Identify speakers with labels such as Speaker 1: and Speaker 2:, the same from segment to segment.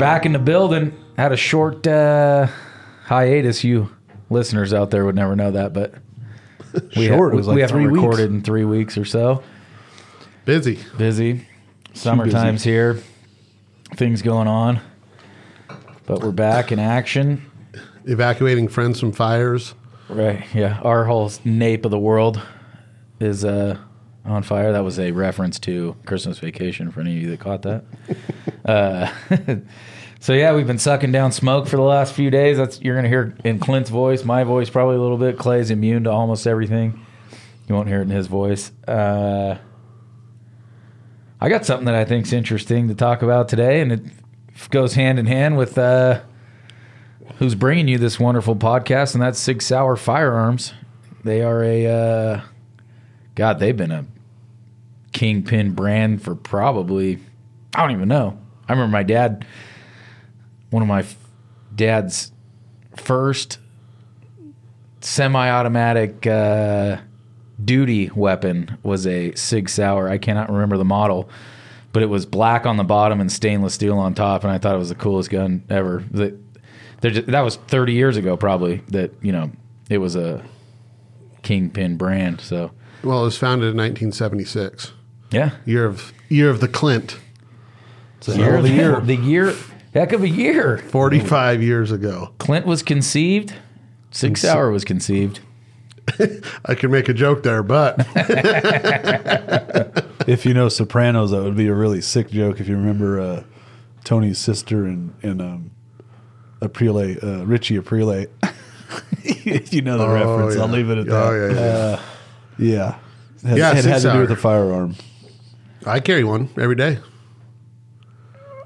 Speaker 1: back in the building. Had a short uh, hiatus. You listeners out there would never know that, but we
Speaker 2: Short,
Speaker 1: ha-
Speaker 2: it was
Speaker 1: we
Speaker 2: like
Speaker 1: haven't
Speaker 2: three weeks.
Speaker 1: recorded in three weeks or so.
Speaker 3: Busy.
Speaker 1: Busy. Summertime's here. Things going on. But we're back in action.
Speaker 3: Evacuating friends from fires.
Speaker 1: Right. Yeah. Our whole nape of the world is uh, on fire. That was a reference to Christmas Vacation for any of you that caught that. uh, so yeah, we've been sucking down smoke for the last few days. That's you're gonna hear in Clint's voice, my voice probably a little bit. Clay's immune to almost everything. You won't hear it in his voice. Uh, I got something that I think's interesting to talk about today, and it goes hand in hand with. Uh, who's bringing you this wonderful podcast, and that's Sig Sauer Firearms. They are a uh, God. They've been a kingpin brand for probably I don't even know. I remember my dad, one of my f- dad's first semi-automatic uh, duty weapon was a Sig Sauer. I cannot remember the model, but it was black on the bottom and stainless steel on top, and I thought it was the coolest gun ever. That just, that was 30 years ago, probably. That you know it was a kingpin brand. So
Speaker 3: Well, it was founded in 1976.
Speaker 1: yeah,
Speaker 3: Year of year of the Clint.
Speaker 2: It's a hell of a year.
Speaker 1: the year, heck of a year.
Speaker 3: 45 years ago.
Speaker 1: Clint was conceived. Sig Sauer was conceived.
Speaker 3: I can make a joke there, but
Speaker 2: If you know Sopranos, that would be a really sick joke. If you remember uh, Tony's sister and and um, Aprile, uh, Richie Aprile. if you know the reference, I'll leave it at
Speaker 3: Oh,
Speaker 2: that.
Speaker 3: yeah, yeah.
Speaker 2: Yeah, had,
Speaker 3: Yeah,
Speaker 2: it
Speaker 3: Sig
Speaker 2: had to do with a firearm.
Speaker 3: I carry one every day.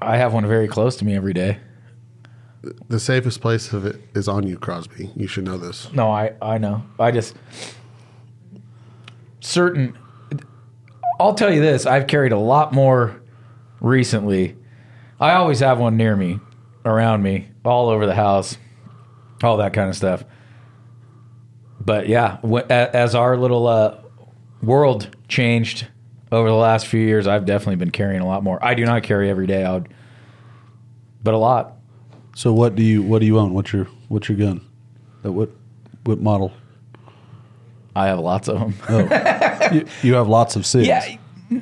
Speaker 1: I have one very close to me every day.
Speaker 3: The safest place of it is on you, Crosby. You should know this.
Speaker 1: No, I I know. I just certain. I'll tell you this: I've carried a lot more recently. I always have one near me, around me, all over the house, all that kind of stuff. But yeah, as our little uh, world changed over the last few years, I've definitely been carrying a lot more. I do not carry every day, would, but a lot.
Speaker 2: So what do you what do you own? What's your what's your gun? Uh, what what model?
Speaker 1: I have lots of them.
Speaker 2: You, you have lots of SIGs.
Speaker 1: Yeah.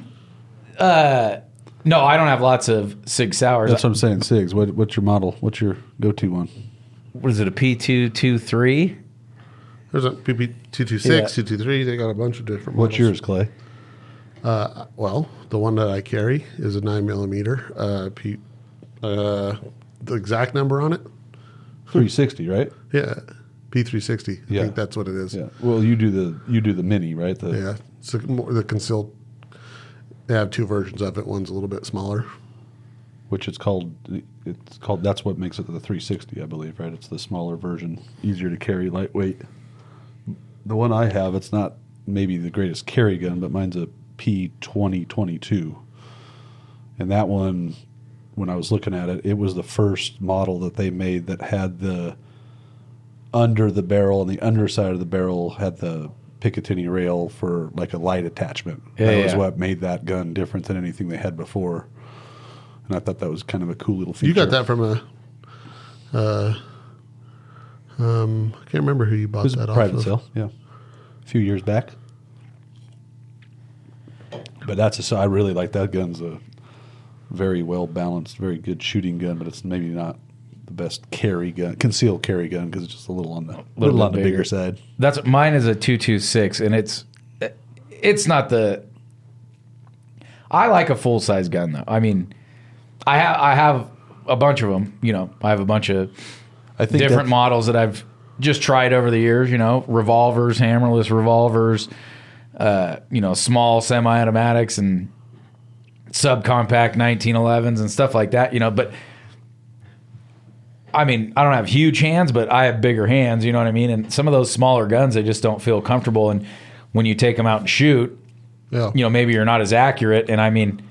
Speaker 1: Uh, no, I don't have lots of Sig Sauers.
Speaker 2: That's what I'm saying. SIGs. What, what's your model? What's your go-to one?
Speaker 1: what is it? A P two two three?
Speaker 3: There's a PP two two six, two two three. They got a bunch of different.
Speaker 2: What's
Speaker 3: models.
Speaker 2: yours, Clay?
Speaker 3: Well, the one that I carry is a nine millimeter. Uh, P, uh, the exact number on it,
Speaker 2: 360, right?
Speaker 3: yeah, P three sixty. I
Speaker 2: Yeah.
Speaker 3: think that's what it is.
Speaker 2: Yeah. Well, you do the you do the mini, right? The,
Speaker 3: Yeah, it's the, more, the concealed. They have two versions of it. One's a little bit smaller.
Speaker 2: Which it's called. It's called. That's what makes it the 360, I believe, right? It's the smaller version, easier to carry, lightweight. The one I have, it's not maybe the greatest carry gun, but mine's a P2022, and that one, when I was looking at it, it was the first model that they made that had the under the barrel and the underside of the barrel had the Picatinny rail for like a light attachment.
Speaker 1: Yeah,
Speaker 2: that was what made that gun different than anything they had before. And I thought that was kind of a cool little feature.
Speaker 3: You got that from a. Uh, um, I can't remember who you
Speaker 2: It
Speaker 3: bought
Speaker 2: was a
Speaker 3: that off
Speaker 2: private
Speaker 3: of.
Speaker 2: sale, yeah, a few years back. But that's a so I really like that gun's a very well balanced, very good shooting gun, but it's maybe not the best carry gun, concealed carry gun because it's just a little on the little,
Speaker 1: bit
Speaker 2: on the bigger
Speaker 1: bigger.
Speaker 2: side.
Speaker 1: That's mine is a two two six, and it's it's not the. I like a full size gun though. I mean, I have I have a bunch of them. You know, I have a bunch of
Speaker 2: I think
Speaker 1: different models that I've just tried over the years. You know, revolvers, hammerless revolvers, uh, you know, small semi-automatics and subcompact 1911s and stuff like that. You know, but I mean, I don't have huge hands, but I have bigger hands. You know what I mean? And some of those smaller guns, they just don't feel comfortable. And when you take them out and shoot,
Speaker 3: Yeah.
Speaker 1: you know, maybe you're not as accurate. And I mean,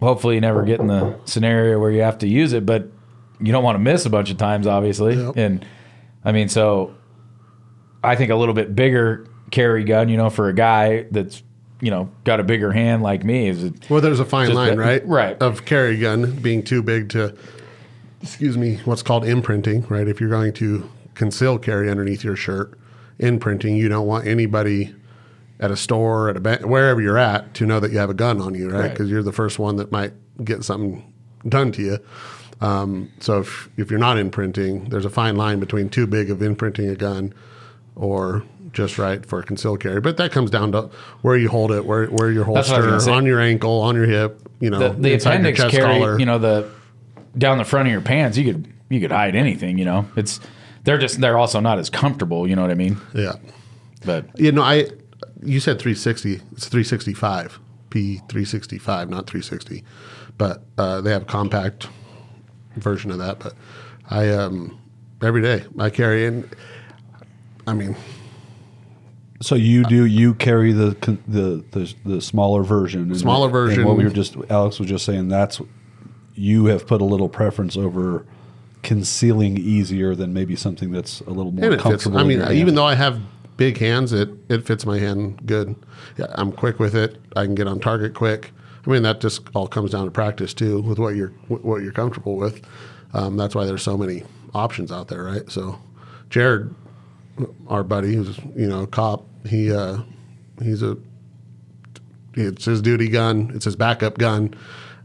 Speaker 1: hopefully you never get in the scenario where you have to use it, but you don't want to miss a bunch of times, obviously.
Speaker 3: Yep.
Speaker 1: And I mean, so I think a little bit bigger carry gun, you know, for a guy that's, you know, got a bigger hand like me is it,
Speaker 3: Well, there's a fine line, right?
Speaker 1: right.
Speaker 3: Of carry gun being too big to excuse me, what's called imprinting, right? If you're going to conceal carry underneath your shirt, imprinting, you don't want anybody at a store, at a bank, wherever you're at, to know that you have a gun on you, right?
Speaker 1: Right.
Speaker 3: Because you're the first one that might get something done to you. Um, so if if you're not imprinting, there's a fine line between too big of imprinting a gun or just right for concealed carry. But that comes down to where you hold it, where where your
Speaker 1: That's what I was
Speaker 3: holster on your ankle, on your hip, you know,
Speaker 1: the, the appendix carry,
Speaker 3: collar.
Speaker 1: you know, the down the front of your pants, you could you could hide anything, you know. It's they're just they're also not as comfortable, you know what I mean?
Speaker 3: yeah.
Speaker 1: But
Speaker 3: You know, I you said 360. It's 365. P 365, not 360. But uh, they have compact version of that. But I um every day I carry in. I mean,
Speaker 2: So you do you carry the the the, the smaller version,
Speaker 3: Smaller
Speaker 2: and
Speaker 3: version.
Speaker 2: what we were just Alex was just saying that's you have put a little preference over concealing easier than maybe something that's a little more
Speaker 3: and it fits.
Speaker 2: comfortable.
Speaker 3: I mean, even
Speaker 2: hand.
Speaker 3: though I have big hands, it it fits my hand good. Yeah, I'm quick with it. I can get on target quick. I mean, that just all comes down to practice too, with what you're what you're comfortable with. Um, that's why there's so many options out there, right? So, Jared, our buddy, who's you know a cop, he uh, he's a it's his duty gun, it's his backup gun,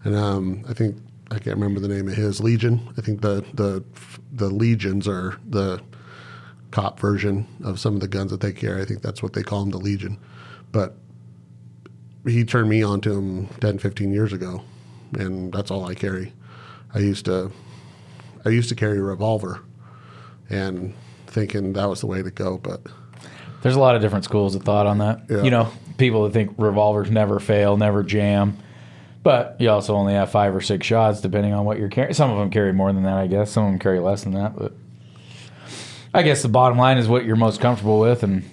Speaker 3: and um, I think I can't remember the name of his Legion. I think the the the Legions are the cop version of some of the guns that they carry. I think that's what they call them, the Legion. But he turned me on to him 10, 15 years ago, and that's all I carry. I used to, I used to carry a revolver, and thinking that was the way to go. But
Speaker 1: there's a lot of different schools of thought on that.
Speaker 3: Yeah.
Speaker 1: You know, people that think revolvers never fail, never jam. But you also only have five or six shots, depending on what you're carrying. Some of them carry more than that, I guess. Some of them carry less than that. But I guess the bottom line is what you're most comfortable with, and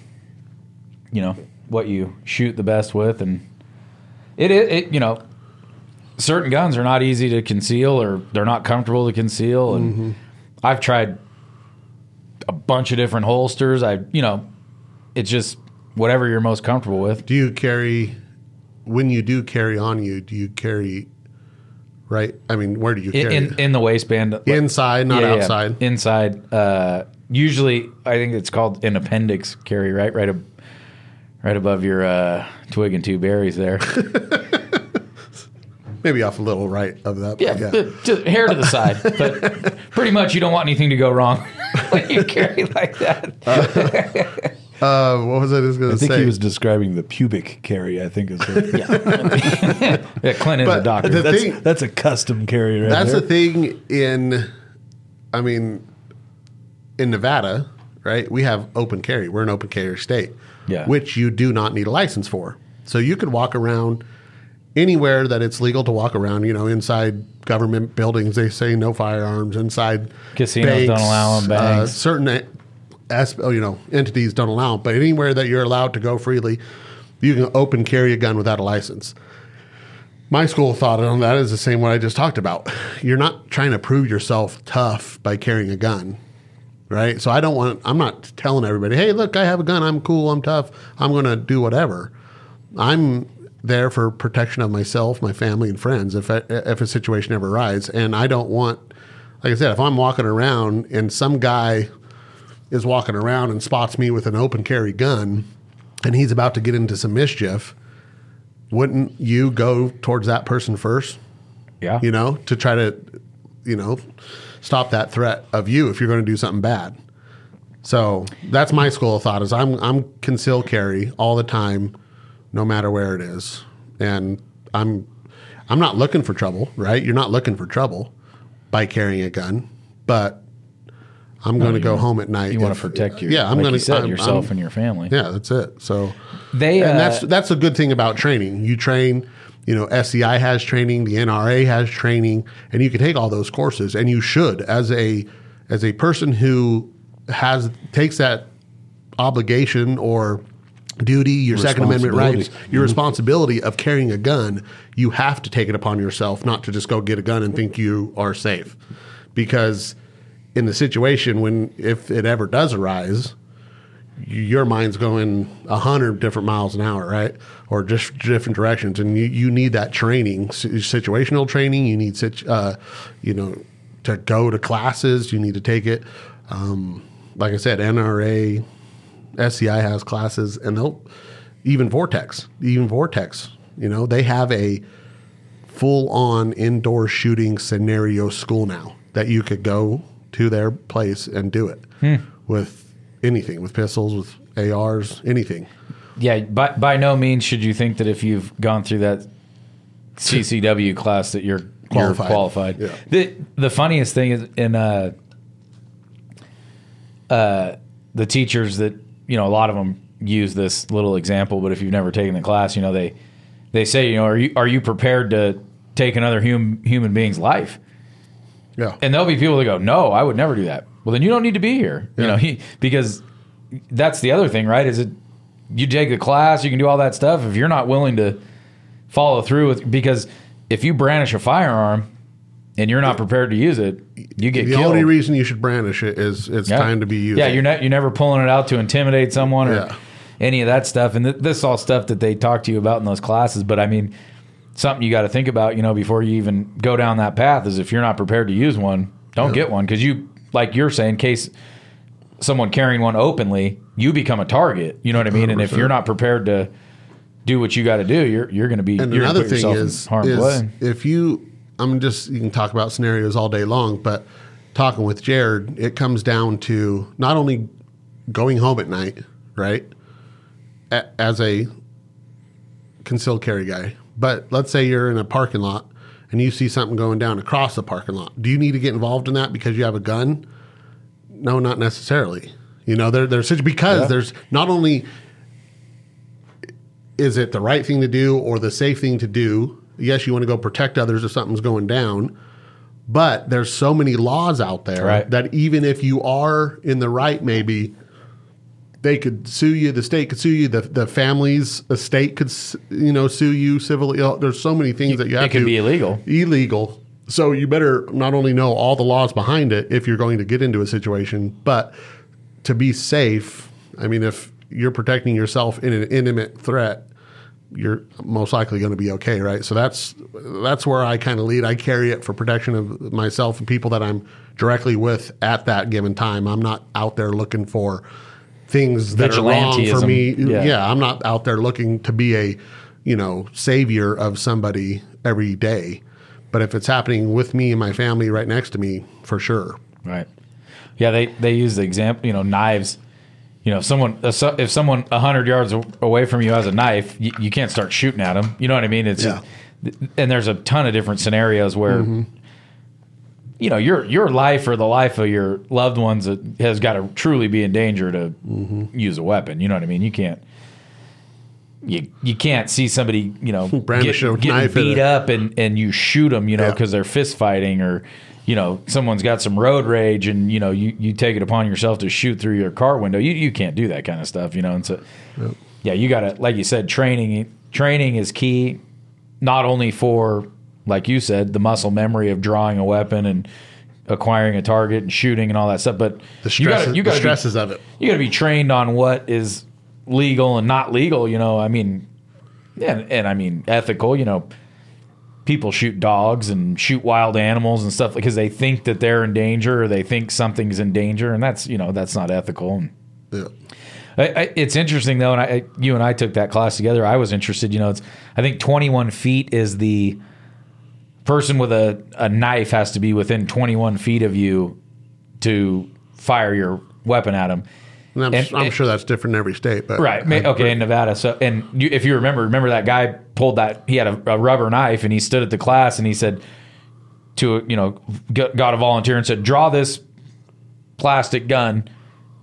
Speaker 1: you know what you shoot the best with, and it, it, it you know certain guns are not easy to conceal or they're not comfortable to conceal, and I've tried a bunch of different holsters. I you know it's just whatever you're most comfortable with.
Speaker 3: do you carry? When you do carry on you, do you carry? Right. I mean, where do you carry?
Speaker 1: in in the waistband, like-
Speaker 3: Inside, not
Speaker 1: Yeah, yeah,
Speaker 3: outside.
Speaker 1: inside. Uh, usually, I think it's called an appendix carry, right? Right, ab- right above your uh, twig and two berries there.
Speaker 3: Maybe off a little right of that.
Speaker 1: Yeah,
Speaker 3: but
Speaker 1: but just hair to the side, but pretty much you don't want anything to go wrong when you carry like that.
Speaker 3: Uh, what was I just going to say?
Speaker 2: I think he was describing the pubic carry. I think is what,
Speaker 1: yeah, Clint is
Speaker 3: But
Speaker 1: a doctor.
Speaker 2: that's
Speaker 3: thing-
Speaker 2: that's a custom carry. Right
Speaker 3: That's
Speaker 2: there.
Speaker 3: the thing in, I mean, in Nevada, right? We have open carry. We're an open carry state,
Speaker 1: Yeah.
Speaker 3: which you do not need a license for. So you could walk around anywhere that it's legal to walk around. You know, inside government buildings, they say no firearms. Inside
Speaker 1: Casinos don't allow 'em,
Speaker 3: Uh,
Speaker 1: banks.
Speaker 3: certain, oh, you know, entities don't allow 'em. But anywhere that you're allowed to go freely, you can open carry a gun without a license. My school thought on that is the same what I just talked about. You're not trying to prove yourself tough by carrying a gun, right? So I don't want. I'm not telling everybody, "Hey, look, I have a gun. I'm cool. I'm tough. I'm going to do whatever." I'm there for protection of myself, my family, and friends if I, if a situation ever arises. And I don't want, like I said, if I'm walking around and some guy is walking around and spots me with an open carry gun, and he's about to get into some mischief wouldn't you go towards that person first?
Speaker 1: yeah,
Speaker 3: You know, to try to, you know, stop that threat of you if you're going to do something bad. So that's my school of thought: is I'm I'm conceal carry all the time, no matter where it is, and I'm I'm not looking for trouble. Right? You're not looking for trouble by carrying a gun, but I'm going to go home at night.
Speaker 1: you want to protect your,
Speaker 3: Yeah, I'm
Speaker 1: like
Speaker 3: going to
Speaker 1: said,
Speaker 3: I'm-
Speaker 1: yourself
Speaker 3: I'm-
Speaker 1: and your family.
Speaker 3: yeah, that's it. So
Speaker 1: They
Speaker 3: and
Speaker 1: uh,
Speaker 3: that's that's a good thing about training. You train, you know, SCI has training, the NRA has training, and you can take all those courses, and you should as a as a person who has takes that obligation or duty, your Second Amendment rights, your mm-hmm. responsibility of carrying a gun, you have to take it upon yourself not to just go get a gun and think you are safe. Because in the situation when if it ever does arise, your mind's going a hundred different miles an hour, right? Or just different directions, and you, you need that training, situational training. You need, situ- uh, you know, to go to classes. You need to take it. Um, like I said, NRA, SCI has classes, and they'll even Vortex, even Vortex. You know, they have a full on indoor shooting scenario school now that you could go to their place and do it with anything, with pistols, with ARs, anything.
Speaker 1: Yeah, by by no means should you think that if you've gone through that CCW class that you're
Speaker 3: Qualified.
Speaker 1: You're qualified.
Speaker 3: Yeah.
Speaker 1: The the funniest thing is in uh uh the teachers that you know a lot of them use this little example, but if you've never taken the class, you know they they say you know are you are you prepared to take another hum, human being's life?
Speaker 3: Yeah.
Speaker 1: And there'll be people that go, "No, I would never do that." Well, then you don't need to be here. You know, he, because that's the other thing, right? Is it you take the class, you can do all that stuff. If you're not willing to follow through with, because if you brandish a firearm and you're not prepared to use it, you get
Speaker 3: the
Speaker 1: killed.
Speaker 3: only reason you should brandish it is it's
Speaker 1: Yeah.
Speaker 3: time to be used.
Speaker 1: Yeah, you're not you're never pulling it out to intimidate someone or
Speaker 3: Yeah.
Speaker 1: any of that stuff. And th- this is all stuff that they talk to you about in those classes. But I mean, something you got to think about, you know, before you even go down that path is if you're not prepared to use one, don't get one because you, like you're saying, case someone carrying one openly, you become a target. You know what I mean? And if you're not prepared to do what you got to do, you're you're going to be.
Speaker 3: And another
Speaker 1: put
Speaker 3: thing is, is if you, I'm just, you can talk about scenarios all day long, but talking with Jared, it comes down to not only going home at night, right, a- as a concealed carry guy, but let's say you're in a parking lot and you see something going down across the parking lot. Do you need to get involved in that because you have a gun? No, not necessarily. You know, there, there's such because
Speaker 1: Yeah.
Speaker 3: there's not only is it the right thing to do or the safe thing to do? Yes, you want to go protect others if something's going down, but there's so many laws out there
Speaker 1: Right.
Speaker 3: that even if you are in the right, maybe they could sue you. The state could sue you. The the family's estate could you know sue you civilly. There's so many things that you have
Speaker 1: it could
Speaker 3: to
Speaker 1: be illegal.
Speaker 3: illegal. So you better not only know all the laws behind it if you're going to get into a situation, but to be safe. I mean, if you're protecting yourself in an intimate threat, you're most likely going to be okay, right? So that's that's where I kind of lead. I carry it for protection of myself and people that I'm directly with at that given time. I'm not out there looking for things that are wrong for me.
Speaker 1: Yeah.
Speaker 3: yeah, I'm not out there looking to be a, you know, savior of somebody every day. But if it's happening with me and my family right next to me, for sure.
Speaker 1: Right. Yeah, they they use the example, you know, knives. You know, if someone if so- if someone hundred yards away from you has a knife, you, you can't start shooting at them. You know what I mean? It's
Speaker 3: Yeah.
Speaker 1: and there's a ton of different scenarios where. Mm-hmm. You know your your life or the life of your loved ones has got to truly be in danger to mm-hmm. use a weapon. You know what I mean? You can't you you can't see somebody you know
Speaker 3: Brandish a
Speaker 1: getting
Speaker 3: knife
Speaker 1: beat
Speaker 3: a-
Speaker 1: up and and you shoot them you know
Speaker 3: Yeah.
Speaker 1: because they're fist fighting or you know someone's got some road rage and you know you, you take it upon yourself to shoot through your car window you, you can't do that kind of stuff you know and so yeah you gotta like you said training training is key not only for like you said the muscle memory of drawing a weapon and acquiring a target and shooting and all that stuff but
Speaker 3: The
Speaker 1: you gotta you
Speaker 3: the
Speaker 1: gotta be-
Speaker 3: stresses of it.
Speaker 1: you got to be trained on what is legal and not legal. You know, I mean, and and I mean ethical. You know, people shoot dogs and shoot wild animals and stuff because they think that they're in danger or they think something's in danger, and that's you know that's not ethical. And
Speaker 3: Yeah.
Speaker 1: I, I, it's interesting though, and I, you and I took that class together. I was interested. You know, it's I think 21 feet is the person with a, a knife has to be within 21 feet of you to fire your weapon at them.
Speaker 3: And I'm,
Speaker 1: And-
Speaker 3: I'm
Speaker 1: and-
Speaker 3: sure that's different in every state, but
Speaker 1: Right. Ma- Okay. In Nevada. So, and you, if you remember, remember that guy pulled that. He had a, a rubber knife, and he stood at the class, and he said to you know got, got a volunteer and said, "Draw this plastic gun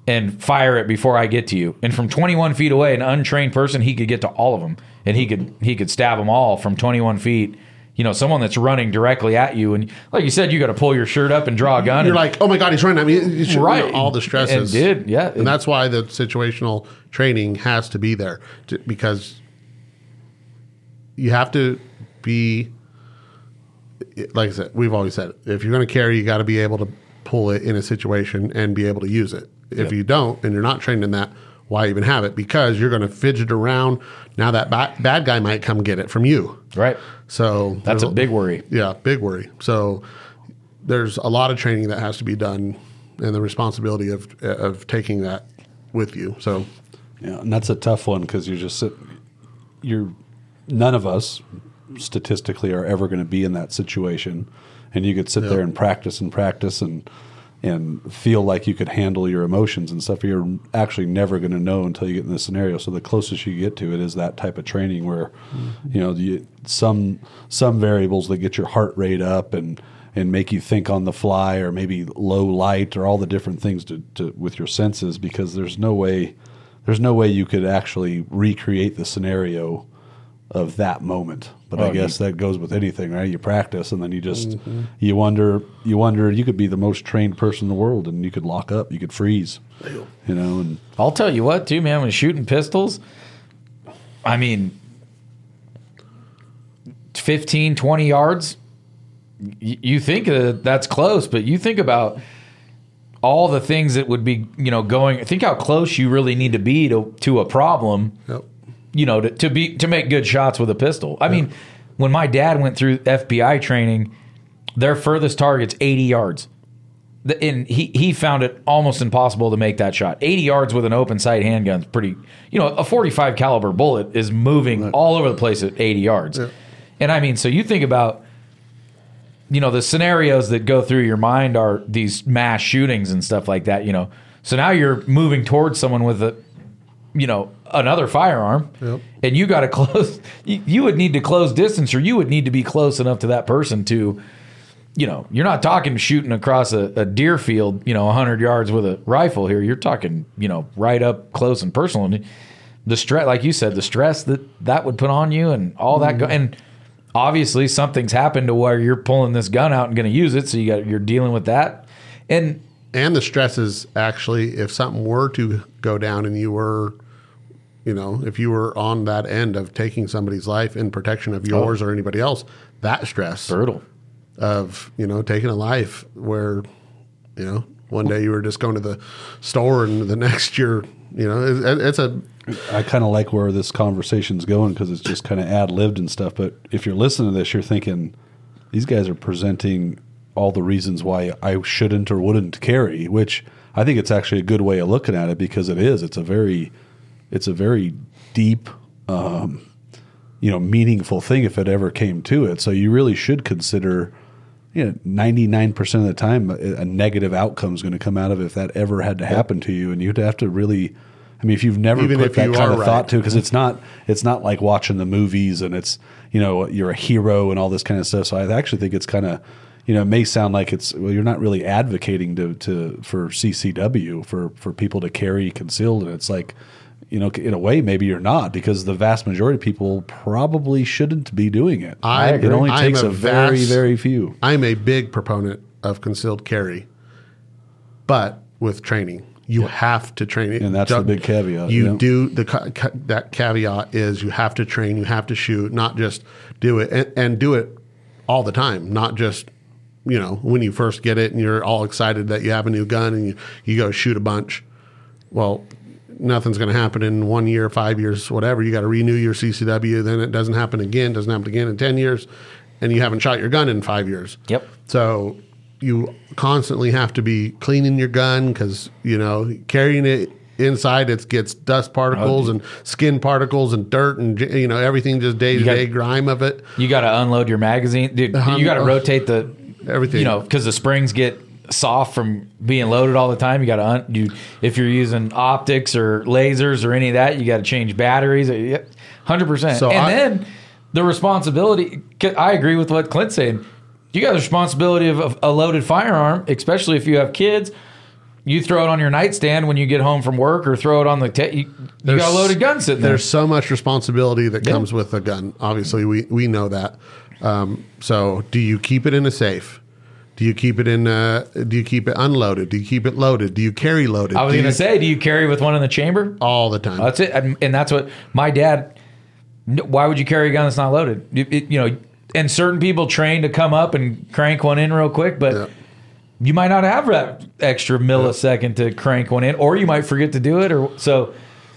Speaker 1: and fire it before I get to you." And from 21 feet away, an untrained person, he could get to all of them, and he could he could stab them all from 21 feet. You know, someone that's running directly at you, and like you said, you got to pull your shirt up and draw a gun.
Speaker 3: You're
Speaker 1: and-
Speaker 3: like, oh my god, he's running at me. You should- you know,
Speaker 1: Right.
Speaker 3: all the stresses.
Speaker 1: And did, yeah.
Speaker 3: and that's why the situational training has to be there to, because you have to be. Like I said, we've always said, if you're going to carry, you got to be able to pull it in a situation and be able to use it. If
Speaker 1: Yep.
Speaker 3: you don't, and you're not trained in that, why even have it? Because you're going to fidget around. Now that ba- bad guy might come get it from you.
Speaker 1: right.
Speaker 3: So
Speaker 1: That's a big worry.
Speaker 3: yeah, big worry. So there's a lot of training that has to be done, and the responsibility of of taking that with you. So
Speaker 2: Yeah, and that's a tough one because you're just sit, you're none of us statistically are ever going to be in that situation, and you could sit there and practice and practice and and feel like you could handle your emotions and stuff. You're actually never going to know until you get in this scenario. So the closest you get to it is that type of training where, mm-hmm. you know, you, some some variables that get your heart rate up and and make you think on the fly or maybe low light or all the different things to, to with your senses because there's no way there's no way you could actually recreate the scenario of that moment. But I
Speaker 1: Oh,
Speaker 2: guess that goes with anything, right? You practice and then you just mm-hmm. you wonder you wonder you could be the most trained person in the world and you could lock up, you could freeze. You know, and
Speaker 1: I'll tell you what, too, man. When shooting pistols, I mean, 15, 20 yards, y- you think that that's close, but you think about all the things that would be, you know, going. Think how close you really need to be to to a problem
Speaker 3: yep.
Speaker 1: You know, to, to be to make good shots with a pistol. I mean, when my dad went through FBI training, their furthest target's 80 yards. The- And he, he found it almost impossible to make that shot. 80 yards with an open sight handgun's pretty, you know, a 45 caliber bullet is moving all over the place at 80 yards. And I mean, so you think about, you know, the scenarios that go through your mind are these mass shootings and stuff like that, you know. So now you're moving towards someone with a, you know, another firearm,
Speaker 3: Yep.
Speaker 1: and you got to close. You, you would need to close distance, or you would need to be close enough to that person to, you know, you're not talking shooting across a, a deer field, you know, 100 yards with a rifle here. You're talking, you know, right up close and personal. And the stress, like you said, the stress that that would put on you, and all that, go- mm-hmm. and obviously something's happened to where you're pulling this gun out and going to use it, so you got you're dealing with that, and
Speaker 3: And the stress is actually if something were to go down and you were, you know, if you were on that end of taking somebody's life in protection of oh. yours or anybody else, that stress
Speaker 1: brutal.
Speaker 3: of you know taking a life where you know one day you were just going to the store and the next year you know it, it's a
Speaker 2: I kind of like where this conversation's going because it's just kind of ad libbed and stuff. But if you're listening to this, you're thinking these guys are presenting all the reasons why I shouldn't or wouldn't carry, which I think it's actually a good way of looking at it because it is. It's a very, it's a very deep, um, you know, meaningful thing if it ever came to it. So you really should consider. You know, ninety nine percent of the time, a, a negative outcome is going to come out of it if that ever had to happen to you, and you'd have to really. I mean, if you've never
Speaker 3: Even
Speaker 2: put that kind of
Speaker 3: right.
Speaker 2: thought to, because it's not it's not like watching the movies and it's you know you're a hero and all this kind of stuff. So I actually think it's kind of you know it may sound like it's well you're not really advocating to to for CCW for for people to carry concealed and it's like you know in a way maybe you're not because the vast majority of people probably shouldn't be doing it.
Speaker 3: I
Speaker 2: it only
Speaker 3: I'm
Speaker 2: takes a, very
Speaker 3: vast-
Speaker 2: very few.
Speaker 3: i'm a big proponent of concealed carry but with training you have to train it
Speaker 2: And that's the big caveat,
Speaker 3: you
Speaker 2: yeah.
Speaker 3: do the ca- ca- that caveat is you have to train you have to shoot not just do it and, and do it all the time not just you know when you first get it and you're all excited that you have a new gun and you, you go shoot a bunch well nothing's going to happen in one year five years whatever you got to renew your ccw then it doesn't happen again doesn't happen again in 10 years and you haven't shot your gun in five years
Speaker 1: Yep.
Speaker 3: so you constantly have to be cleaning your gun because you know carrying it inside it gets dust particles and skin particles and dirt and you know everything just day to day grime of it
Speaker 1: You got to unload your magazine, dude.
Speaker 3: Uh-huh.
Speaker 1: You got to rotate the
Speaker 3: Everything.
Speaker 1: You know, because the springs get soft from being loaded all the time. You got to un- you if you're using optics or lasers or any of that, you got to change batteries. Hundred percent.
Speaker 3: So
Speaker 1: And
Speaker 3: I-
Speaker 1: then the responsibility. I agree with what Clint's saying. You got the responsibility of, of a loaded firearm, especially if you have kids. You throw it on your nightstand when you get home from work, or throw it on the. Te- you, you got a loaded gun sitting there.
Speaker 3: There's so much responsibility that comes with a gun. Obviously, we we know that. Um, so, do you keep it in a safe? Do you keep it in? Uh, do you keep it unloaded? Do you keep it loaded? Do you carry loaded?
Speaker 1: I was
Speaker 3: Do
Speaker 1: going to
Speaker 3: you-
Speaker 1: say, do you carry with one in the chamber?
Speaker 3: all the time.
Speaker 1: That's it, and, and that's what my dad. Why would you carry a gun that's not loaded? You, it- you know, and certain people train to come up and crank one in real quick, but
Speaker 3: Yeah.
Speaker 1: you might not have that extra millisecond to crank one in, or you might forget to do it, or so.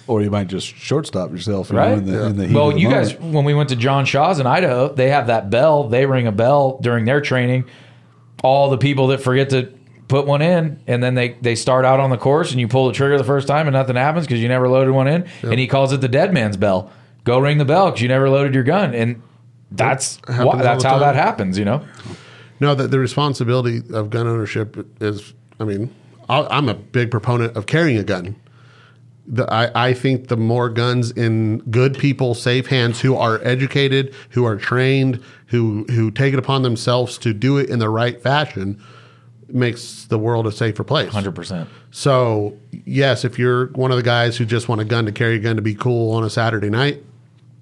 Speaker 2: Or you might just shortstop yourself, you
Speaker 1: Right?
Speaker 2: know, in the, in the heat
Speaker 1: well,
Speaker 2: of the
Speaker 1: you
Speaker 2: moment.
Speaker 1: guys, when we went to John Shaw's in Idaho, they have that bell. They ring a bell during their training. All the people that forget to put one in and then they they start out on the course and you pull the trigger the first time and nothing happens because you never loaded one in and he calls it the dead man's bell go ring the bell because you never loaded your gun and that's
Speaker 3: all
Speaker 1: that's how
Speaker 3: time.
Speaker 1: that happens you know
Speaker 3: No, that the responsibility of gun ownership is. I mean, I- I'm a big proponent of carrying a gun. The, I, I think the more guns in good people, safe hands, who are educated, who are trained, who who take it upon themselves to do it in the right fashion, makes the world a safer place.
Speaker 1: 100%
Speaker 3: So yes, if you're one of the guys who just want a gun to carry a gun to be cool on a Saturday night,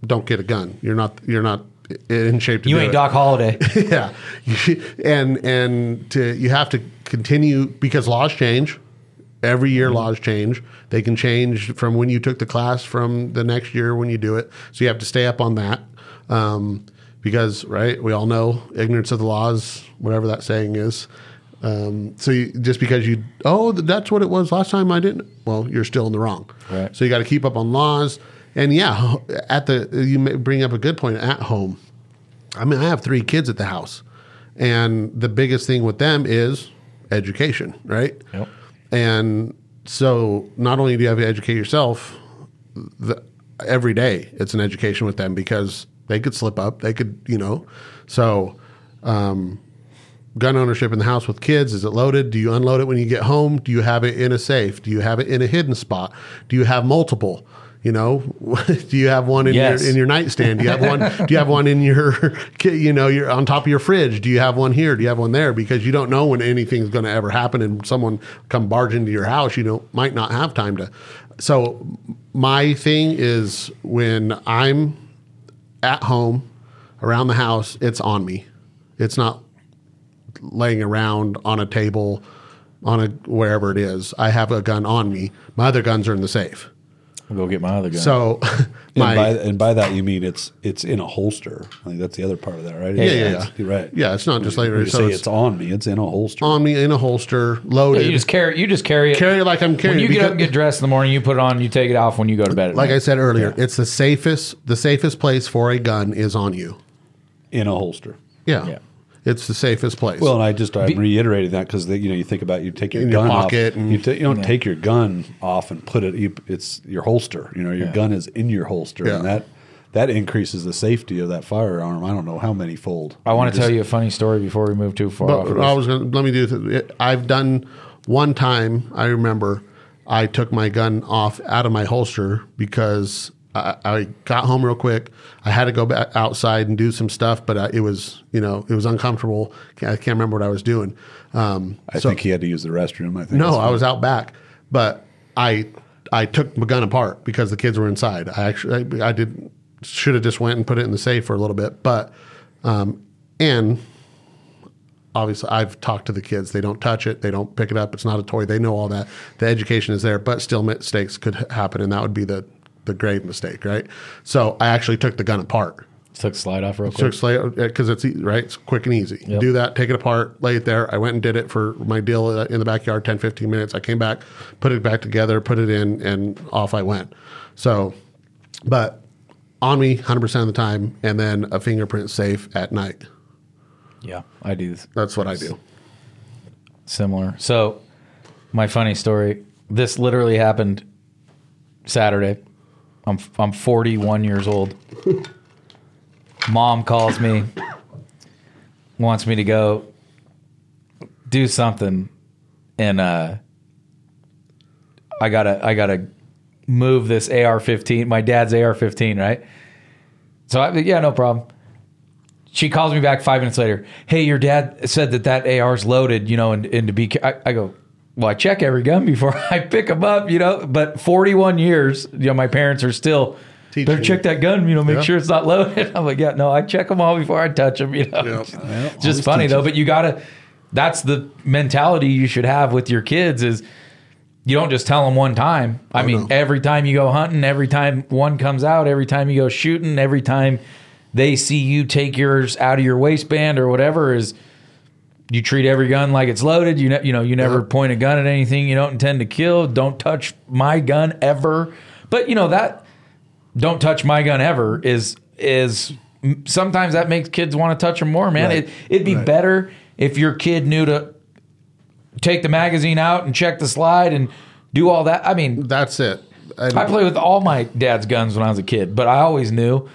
Speaker 3: don't get a gun. You're not you're not in shape to
Speaker 1: you
Speaker 3: do
Speaker 1: ain't
Speaker 3: it
Speaker 1: doc Holliday
Speaker 3: yeah, and and to you have to continue because laws change. Every year, laws change. They can change from when you took the class from the next year when you do it. So you have to stay up on that. Um, because right, we all know ignorance of the laws, whatever that saying is. Um, so you, just because you oh that's what it was last time I didn't well you're still in the wrong.
Speaker 1: Right.
Speaker 3: So you got to keep up on laws. And yeah, at the you may bring up a good point at home. I mean, I have three kids at the house, and the biggest thing with them is education, right?
Speaker 1: Yep.
Speaker 3: And so, not only do you have to educate yourself, the, every day it's an education with them because they could slip up, they could, you know. So, um, gun ownership in the house with kids is it loaded? Do you unload it when you get home? Do you have it in a safe? Do you have it in a hidden spot? Do you have multiple? You know, do you have one in
Speaker 1: Yes.
Speaker 3: your in your nightstand? Do you have one? do you have one in your, you know, you're on top of your fridge? Do you have one here? Do you have one there? Because you don't know when anything's going to ever happen, and someone come barge into your house. You know, might not have time to. So, my thing is when I'm at home, around the house, it's on me. It's not laying around on a table, on a wherever it is. I have a gun on me. My other guns are in the safe.
Speaker 1: I'll go get my other gun
Speaker 3: So,
Speaker 2: And
Speaker 3: my
Speaker 2: by and by that you mean it's it's in a holster. I think that's the other part of that, right?
Speaker 3: yeah, yeah,
Speaker 2: It's-
Speaker 3: yeah.
Speaker 2: Right.
Speaker 3: Yeah, it's not just
Speaker 2: When
Speaker 3: later.
Speaker 2: you
Speaker 3: So
Speaker 2: say
Speaker 3: it's,
Speaker 2: it's on me. It's in a holster.
Speaker 3: on me in a holster, loaded.
Speaker 1: you just carry you just carry it
Speaker 3: carry it like I'm carrying.
Speaker 1: when
Speaker 3: carrying.
Speaker 1: you
Speaker 3: it
Speaker 1: get up and get dressed in the morning you put it on you take it off when you go to bed at
Speaker 3: like
Speaker 1: night.
Speaker 3: I said earlier, it's the safest. The safest place for a gun is on you.
Speaker 2: in a holster.
Speaker 3: Yeah,
Speaker 1: Yeah.
Speaker 3: It's the safest place.
Speaker 2: Well, and I just I'm reiterating that because you know you think about you take your
Speaker 3: In your
Speaker 2: gun
Speaker 3: pocket
Speaker 2: off,
Speaker 3: and-
Speaker 2: you, ta- you don't take your gun off and put it. You, it's your holster. You know your gun is in your holster,
Speaker 3: Yeah.
Speaker 2: and that that increases the safety of that firearm. I don't know how many fold.
Speaker 1: I want to tell you a funny story before we move too far off
Speaker 3: But I was going to let me do this. I've done one time. I remember I took my gun off out of my holster because I, I got home real quick. I had to go back outside and do some stuff, but uh, it was you know it was uncomfortable. I can't remember what I was doing. Um,
Speaker 2: I
Speaker 3: so-
Speaker 2: think he had to use the restroom. I think
Speaker 3: no, I was out back, but I I took my gun apart because the kids were inside. I actually I, I did should have just went and put it in the safe for a little bit, but um, and obviously I've talked to the kids. They don't touch it. They don't pick it up. It's not a toy. They know all that. The education is there, but still mistakes could happen, and that would be the the grave mistake, right? So I actually took the gun apart
Speaker 1: took slide off real quick.
Speaker 3: took
Speaker 1: quick.
Speaker 3: because it's e- right it's quick and easy
Speaker 1: Yep.
Speaker 3: do that take it apart lay it there i went and did it for my deal uh, in the backyard 10 15 minutes i came back put it back together put it in and off i went so but on me 100% of the time and then a fingerprint safe at night
Speaker 1: Yeah, I do
Speaker 3: that's what i do
Speaker 1: similar. So, my funny story. This literally happened Saturday. I'm I'm 41 years old. Mom calls me, wants me to go do something, and uh, I gotta I gotta move this AR-15, my dad's AR-15, right? So I, yeah, no problem. She calls me back five minutes later. Hey, your dad said that that AR's loaded, you know, and, and to be, I, I go, well, I check every gun before I pick them up, you know, but 41 years, you know, my parents are still,
Speaker 3: Teaching
Speaker 1: better check that gun, you know, make
Speaker 3: Yeah.
Speaker 1: sure it's not loaded. I'm like, yeah, no, I check them all before I touch them, you know.
Speaker 3: Yeah.
Speaker 2: Well,
Speaker 1: Just funny
Speaker 2: teach
Speaker 1: though, but you gotta, that's the mentality you should have with your kids is you don't just tell them one time. I mean,
Speaker 3: no.
Speaker 1: every time you go hunting, every time one comes out, every time you go shooting, every time they see you take yours out of your waistband or whatever is you treat every gun like it's loaded. You know, you know, you never point a gun at anything you don't intend to kill. Don't touch my gun ever. But you know that don't touch my gun ever is is sometimes that makes kids want to touch them more, man.
Speaker 2: Right.
Speaker 1: It, it'd be
Speaker 2: Right.
Speaker 1: better if your kid knew to take the magazine out and check the slide and do all that. I mean,
Speaker 3: That's it.
Speaker 1: I played with all my dad's guns when I was a kid, but I always knew.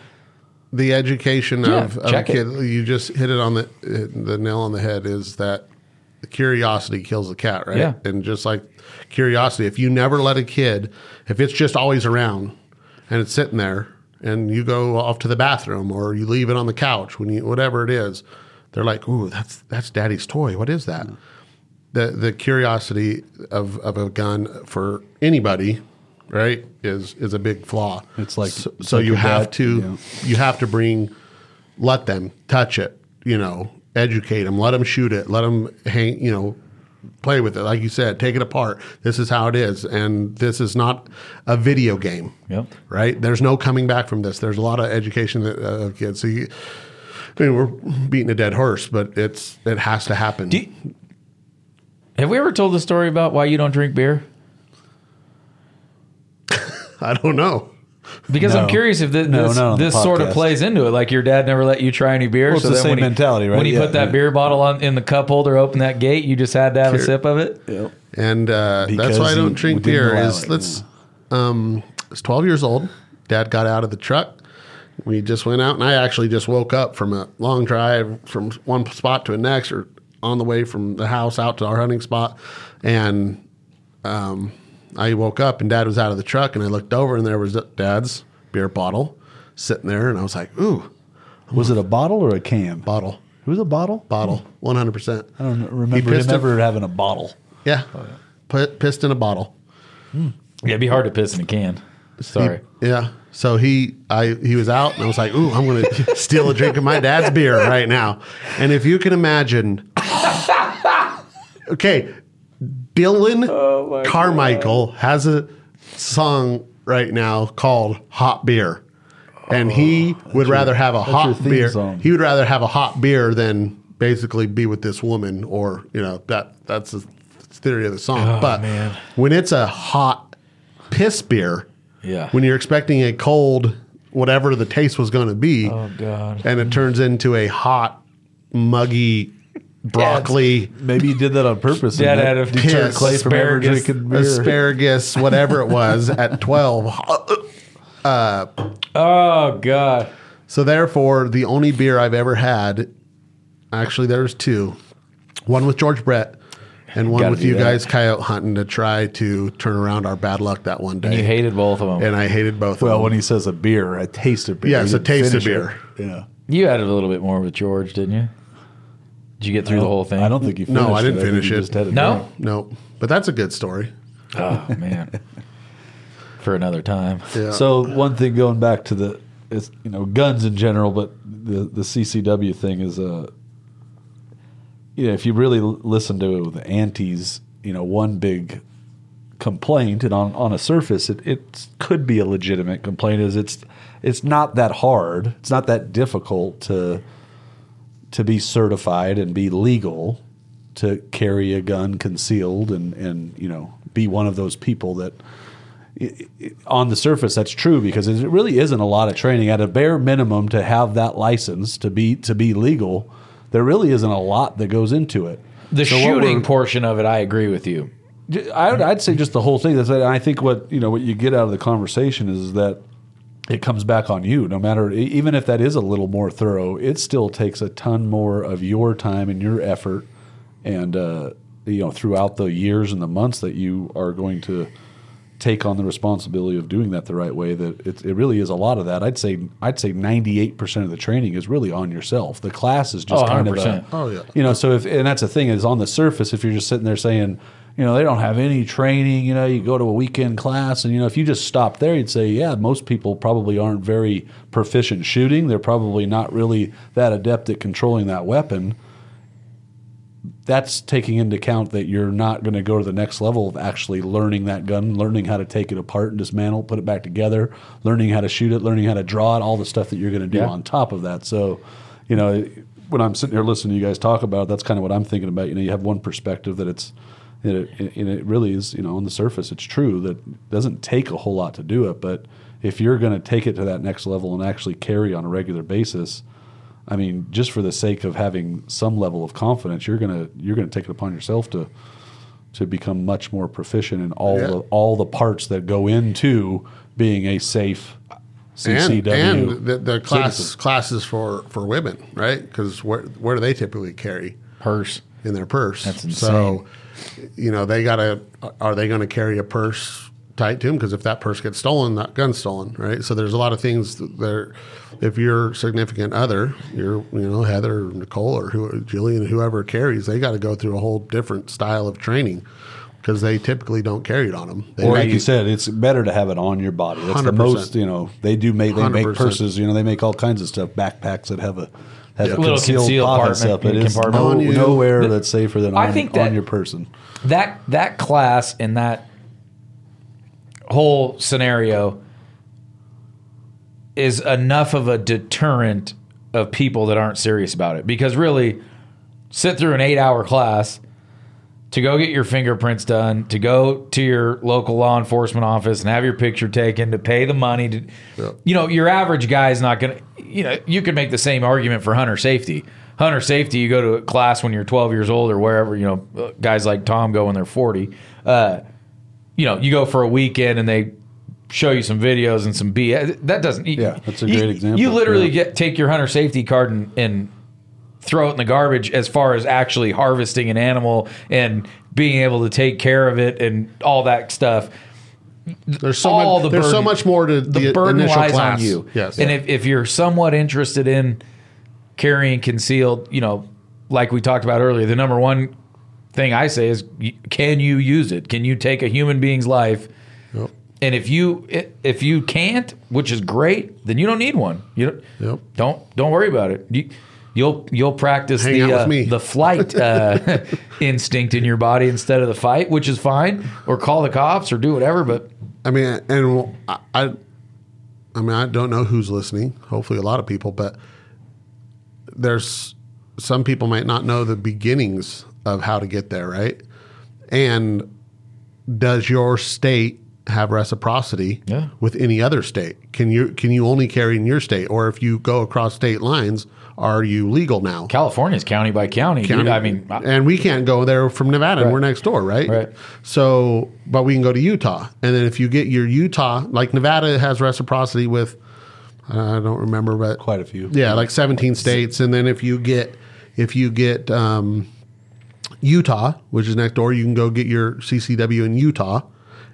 Speaker 3: The education
Speaker 1: Yeah,
Speaker 3: of, of a kid, you just hit it on the the nail on the head. Is that the curiosity kills the cat, right?
Speaker 1: Yeah.
Speaker 3: And just like curiosity, if you never let a kid, if it's just always around and it's sitting there, and you go off to the bathroom or you leave it on the couch when you whatever it is, they're like, "Ooh, that's that's daddy's toy. What is that?" Mm. The the curiosity of of a gun for anybody, right, is is a big flaw.
Speaker 2: It's like-
Speaker 3: so, so
Speaker 2: like
Speaker 3: you have
Speaker 2: dad-
Speaker 3: to
Speaker 2: yeah.
Speaker 3: you have to bring let them touch it you know educate them let them shoot it let them hang you know play with it like you said take it apart this is how it is and this is not a video game
Speaker 1: Yep.
Speaker 3: right there's no coming back from this there's a lot of education that, uh, of kids so you I mean, we're beating a dead horse, but it's it has to happen.
Speaker 1: Do you- have we ever told the story about why you don't drink beer?
Speaker 3: I don't know.
Speaker 1: Because I'm curious if this,
Speaker 2: No,
Speaker 1: this,
Speaker 2: not on the
Speaker 1: this sort of
Speaker 2: podcast.
Speaker 1: plays into it. Like your dad never let you try any beer.
Speaker 2: Well, it's the
Speaker 1: then
Speaker 2: same
Speaker 1: when he-
Speaker 2: mentality, right?
Speaker 1: When he
Speaker 2: Yeah,
Speaker 1: put that
Speaker 2: yeah.
Speaker 1: beer bottle on in the cup holder, open that gate, you just had to have a
Speaker 3: Sure.
Speaker 1: sip of it.
Speaker 3: and uh,
Speaker 2: Because
Speaker 3: that's why I don't
Speaker 2: he-
Speaker 3: drink
Speaker 2: didn't
Speaker 3: beer.
Speaker 2: allow
Speaker 3: Is
Speaker 2: it,
Speaker 3: let's um, I was 12 years old. Dad got out of the truck. We just went out, and I actually just woke up from a long drive from one spot to the next, or on the way from the house out to our hunting spot, and um, I woke up, and Dad was out of the truck, and I looked over, and there was Dad's beer bottle sitting there, and I was like, "Ooh,
Speaker 2: Was it a bottle or a can?
Speaker 3: bottle,
Speaker 2: It was a bottle.
Speaker 3: bottle, 100 percent."
Speaker 2: I don't remember
Speaker 3: pissed
Speaker 2: him ever having a bottle.
Speaker 3: Yeah, oh, put pissed in a bottle. Hmm.
Speaker 1: Yeah, it'd be hard to piss in a can. Sorry.
Speaker 3: Yeah. So he, I, he was out, and I was like, "Ooh, I'm going to steal a drink of my dad's beer right now." And if you can imagine, okay, Dillon oh Carmichael has a song right now called "Hot Beer," and he oh, would rather have a hot beer.
Speaker 2: song.
Speaker 3: He would rather have a hot beer than basically be with this woman, or you know that that's the theory of the song. Oh, but
Speaker 1: man.
Speaker 3: when it's a hot piss beer
Speaker 1: Yeah.
Speaker 3: when you're expecting a cold whatever the taste was going to be
Speaker 1: Oh, God.
Speaker 3: and it turns into a hot muggy broccoli
Speaker 2: Maybe he did that on purpose.
Speaker 1: Dad
Speaker 2: and
Speaker 1: had a
Speaker 2: deterred
Speaker 3: piss,
Speaker 2: Clay from ever
Speaker 1: asparagus,
Speaker 2: drinking beer.
Speaker 3: asparagus whatever it was at 12
Speaker 1: Oh God.
Speaker 3: so therefore the only beer i've ever had actually there's two one with george brett and one
Speaker 1: Gotta
Speaker 3: with you
Speaker 1: that.
Speaker 3: guys coyote hunting to try to turn around our bad luck that one day
Speaker 1: You hated both of them.
Speaker 3: and i hated both
Speaker 2: Well,
Speaker 3: of them
Speaker 2: when he says a beer, a taste of beer.
Speaker 3: Yes,
Speaker 2: He
Speaker 3: a taste of beer.
Speaker 2: it. Yeah.
Speaker 1: You had it a little bit more with George, didn't you? Did you get through the whole thing?
Speaker 2: I don't think you finished
Speaker 3: No, I didn't
Speaker 2: it. think
Speaker 3: finish
Speaker 2: you
Speaker 3: it.
Speaker 2: just had
Speaker 1: No.
Speaker 2: drink.
Speaker 3: no but that's a good story
Speaker 1: Oh man. For another time.
Speaker 3: yeah
Speaker 2: So one thing going back to the, is you know, guns in general, but the the CCW thing is uh, you know, if you really l- listen to the antis, you know, one big complaint, and on on a surface, it it could be a legitimate complaint. Is it's it's not that hard, it's not that difficult to to be certified and be legal to carry a gun concealed and and you know be one of those people that on the surface that's true because it really isn't a lot of training at a bare minimum to have that license to be to be legal there really isn't a lot that goes into it
Speaker 1: The
Speaker 2: So
Speaker 1: shooting portion of it, I agree with you.
Speaker 2: I would, I'd say just the whole thing. That's I think what you know what you get out of the conversation is that it comes back on you. No matter e- even if that is a little more thorough, it still takes a ton more of your time and your effort, and uh, you know throughout the years and the months that you are going to take on the responsibility of doing that the right way. That it, it really is a lot of that. I'd say I'd say ninety eight percent of the training is really on yourself. The class is just
Speaker 1: Oh,
Speaker 2: kind
Speaker 1: 100%.
Speaker 2: a,
Speaker 3: Oh, yeah.
Speaker 2: you know, so if and that's the thing is on the surface, if you're just sitting there saying, you know, they don't have any training, you know, you go to a weekend class, and you know, if you just stop there, you'd say, yeah, most people probably aren't very proficient shooting. They're probably not really that adept at controlling that weapon. That's taking into account that you're not going to go to the next level of actually learning that gun, learning how to take it apart and dismantle, put it back together, learning how to shoot it, learning how to draw it, all the stuff that you're going to do
Speaker 1: Yeah.
Speaker 2: on top of that. So, you know, when I'm sitting here listening to you guys talk about it, that's kind of what I'm thinking about. You know, you have one perspective that it's, and it, and it really is, you know, on the surface, it's true that it doesn't take a whole lot to do it. But if you're going to take it to that next level and actually carry on a regular basis, I mean, just for the sake of having some level of confidence, you're gonna you're gonna take it upon yourself to to become much more proficient in all
Speaker 3: Yeah.
Speaker 2: the all the parts that go into being a safe
Speaker 3: and,
Speaker 2: CCW.
Speaker 3: and the, the class
Speaker 2: citizen.
Speaker 3: classes for for women, right? Because where where do they typically carry
Speaker 1: Purse.
Speaker 3: in their purse?
Speaker 1: That's
Speaker 3: So, you know, they gotta. Are they going to carry a purse tied to them? Because if that purse gets stolen, that gun's stolen, right? So there's a lot of things that there. If your significant other, your you know Heather or Nicole or who Jillian, whoever carries, they got to go through a whole different style of training because they typically don't carry it on them. They
Speaker 2: Or like you
Speaker 3: you-
Speaker 2: said, it's better to have it on your body. That's the
Speaker 3: 100%.
Speaker 2: most, you know. They do make they make
Speaker 3: 100%.
Speaker 2: purses. You know, they make all kinds of stuff. Backpacks that have a have
Speaker 1: Yeah.
Speaker 2: a
Speaker 1: Little
Speaker 2: concealed,
Speaker 1: concealed
Speaker 2: pocket
Speaker 1: compartment-
Speaker 2: stuff. It is
Speaker 1: compartment.
Speaker 2: no,
Speaker 3: On you.
Speaker 2: nowhere that's safer than
Speaker 1: I
Speaker 2: on,
Speaker 1: think
Speaker 2: on your person.
Speaker 1: that that class and that whole scenario is enough of a deterrent of people that aren't serious about it because really sit through an 8 hour class to go get your fingerprints done to go to your local law enforcement office and have your picture taken to pay the money to
Speaker 3: Yep.
Speaker 1: you know your average guy is not going to you know you could make the same argument for hunter safety hunter safety you go to a class when you're 12 years old or wherever you know uh, guys like tom go when they're 40 uh, you know you go for a weekend and they show you some videos and some BS. That doesn't.
Speaker 2: Yeah, that's a
Speaker 1: you-
Speaker 2: great example.
Speaker 1: You literally
Speaker 2: Yeah.
Speaker 1: get take your hunter safety card and, and throw it in the garbage as far as actually harvesting an animal and being able to take care of it and all that stuff.
Speaker 3: There's so
Speaker 1: all
Speaker 3: much.
Speaker 1: the
Speaker 3: there's so much more to
Speaker 1: The,
Speaker 3: the,
Speaker 1: burden
Speaker 3: initial
Speaker 1: lies
Speaker 3: class.
Speaker 1: on you.
Speaker 3: Yes.
Speaker 1: And if, if you're somewhat interested in carrying concealed, you know, like we talked about earlier, the number one thing I say is, can you use it? Can you take a human being's life?
Speaker 3: Yep.
Speaker 1: And if you if you can't, which is great, then you don't need one. You don't
Speaker 3: Yep.
Speaker 1: don't, don't worry about it. You, you'll you'll practice
Speaker 3: Hang
Speaker 1: the uh, the flight uh, instinct in your body instead of the fight, which is fine. Or call the cops or do whatever. But
Speaker 3: I mean, and I, I, I mean, I don't know who's listening. Hopefully, a lot of people, but there's some people might not know the beginnings of how to get there, right? And does your state have reciprocity
Speaker 1: Yeah.
Speaker 3: with any other state? Can you can you only carry in your state, or if you go across state lines, are you legal now?
Speaker 1: California's county by county. dude. I mean, I-
Speaker 3: and we can't go there from Nevada, and
Speaker 1: Right.
Speaker 3: we're next door, right?
Speaker 1: Right.
Speaker 3: So, but we can go to Utah, and then if you get your Utah, like Nevada has reciprocity with, I don't remember, but
Speaker 2: Quite a few.
Speaker 3: yeah, like 17 states, and then if you get if you get um, Utah, which is next door, you can go get your CCW in Utah,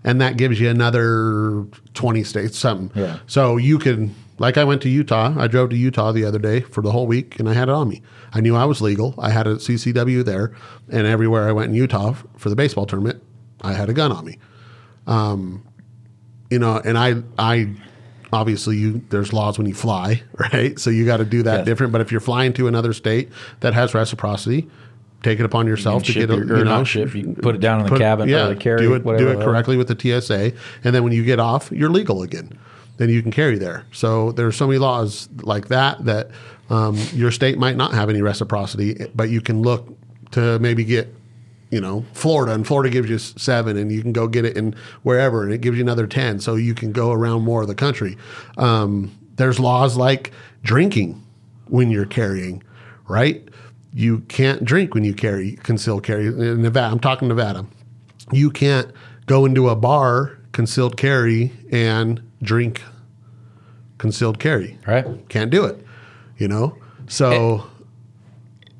Speaker 3: and that gives you another 20 states, something.
Speaker 1: Yeah.
Speaker 3: So you can, like, I went to Utah. I drove to Utah the other day for the whole week, and I had it on me. I knew I was legal. I had a CCW there, and everywhere I went in Utah for the baseball tournament, I had a gun on me. Um, you know, and I, I, obviously, you there's laws when you fly, right? So you got to do that
Speaker 1: Yes.
Speaker 3: different. But if you're flying to another state that has reciprocity, take it upon yourself to get a,
Speaker 1: your,
Speaker 3: you know,
Speaker 1: ship. You can put it down in the
Speaker 3: put-
Speaker 1: cabin
Speaker 3: yeah,
Speaker 1: or the carry.
Speaker 3: do it do it correctly with the TSA, and then when you get off, you're legal again. Then you can carry there. So there's so many laws like that that um, your state might not have any reciprocity, but you can look to maybe get. You know, Florida, and Florida gives you seven, and you can go get it in wherever, and it gives you another 10. So you can go around more of the country. Um, there's laws like drinking when you're carrying, right? You can't drink when you carry concealed carry in Nevada. I'm talking Nevada. You can't go into a bar concealed carry and drink concealed carry.
Speaker 1: Right.
Speaker 3: Can't do it. You know. So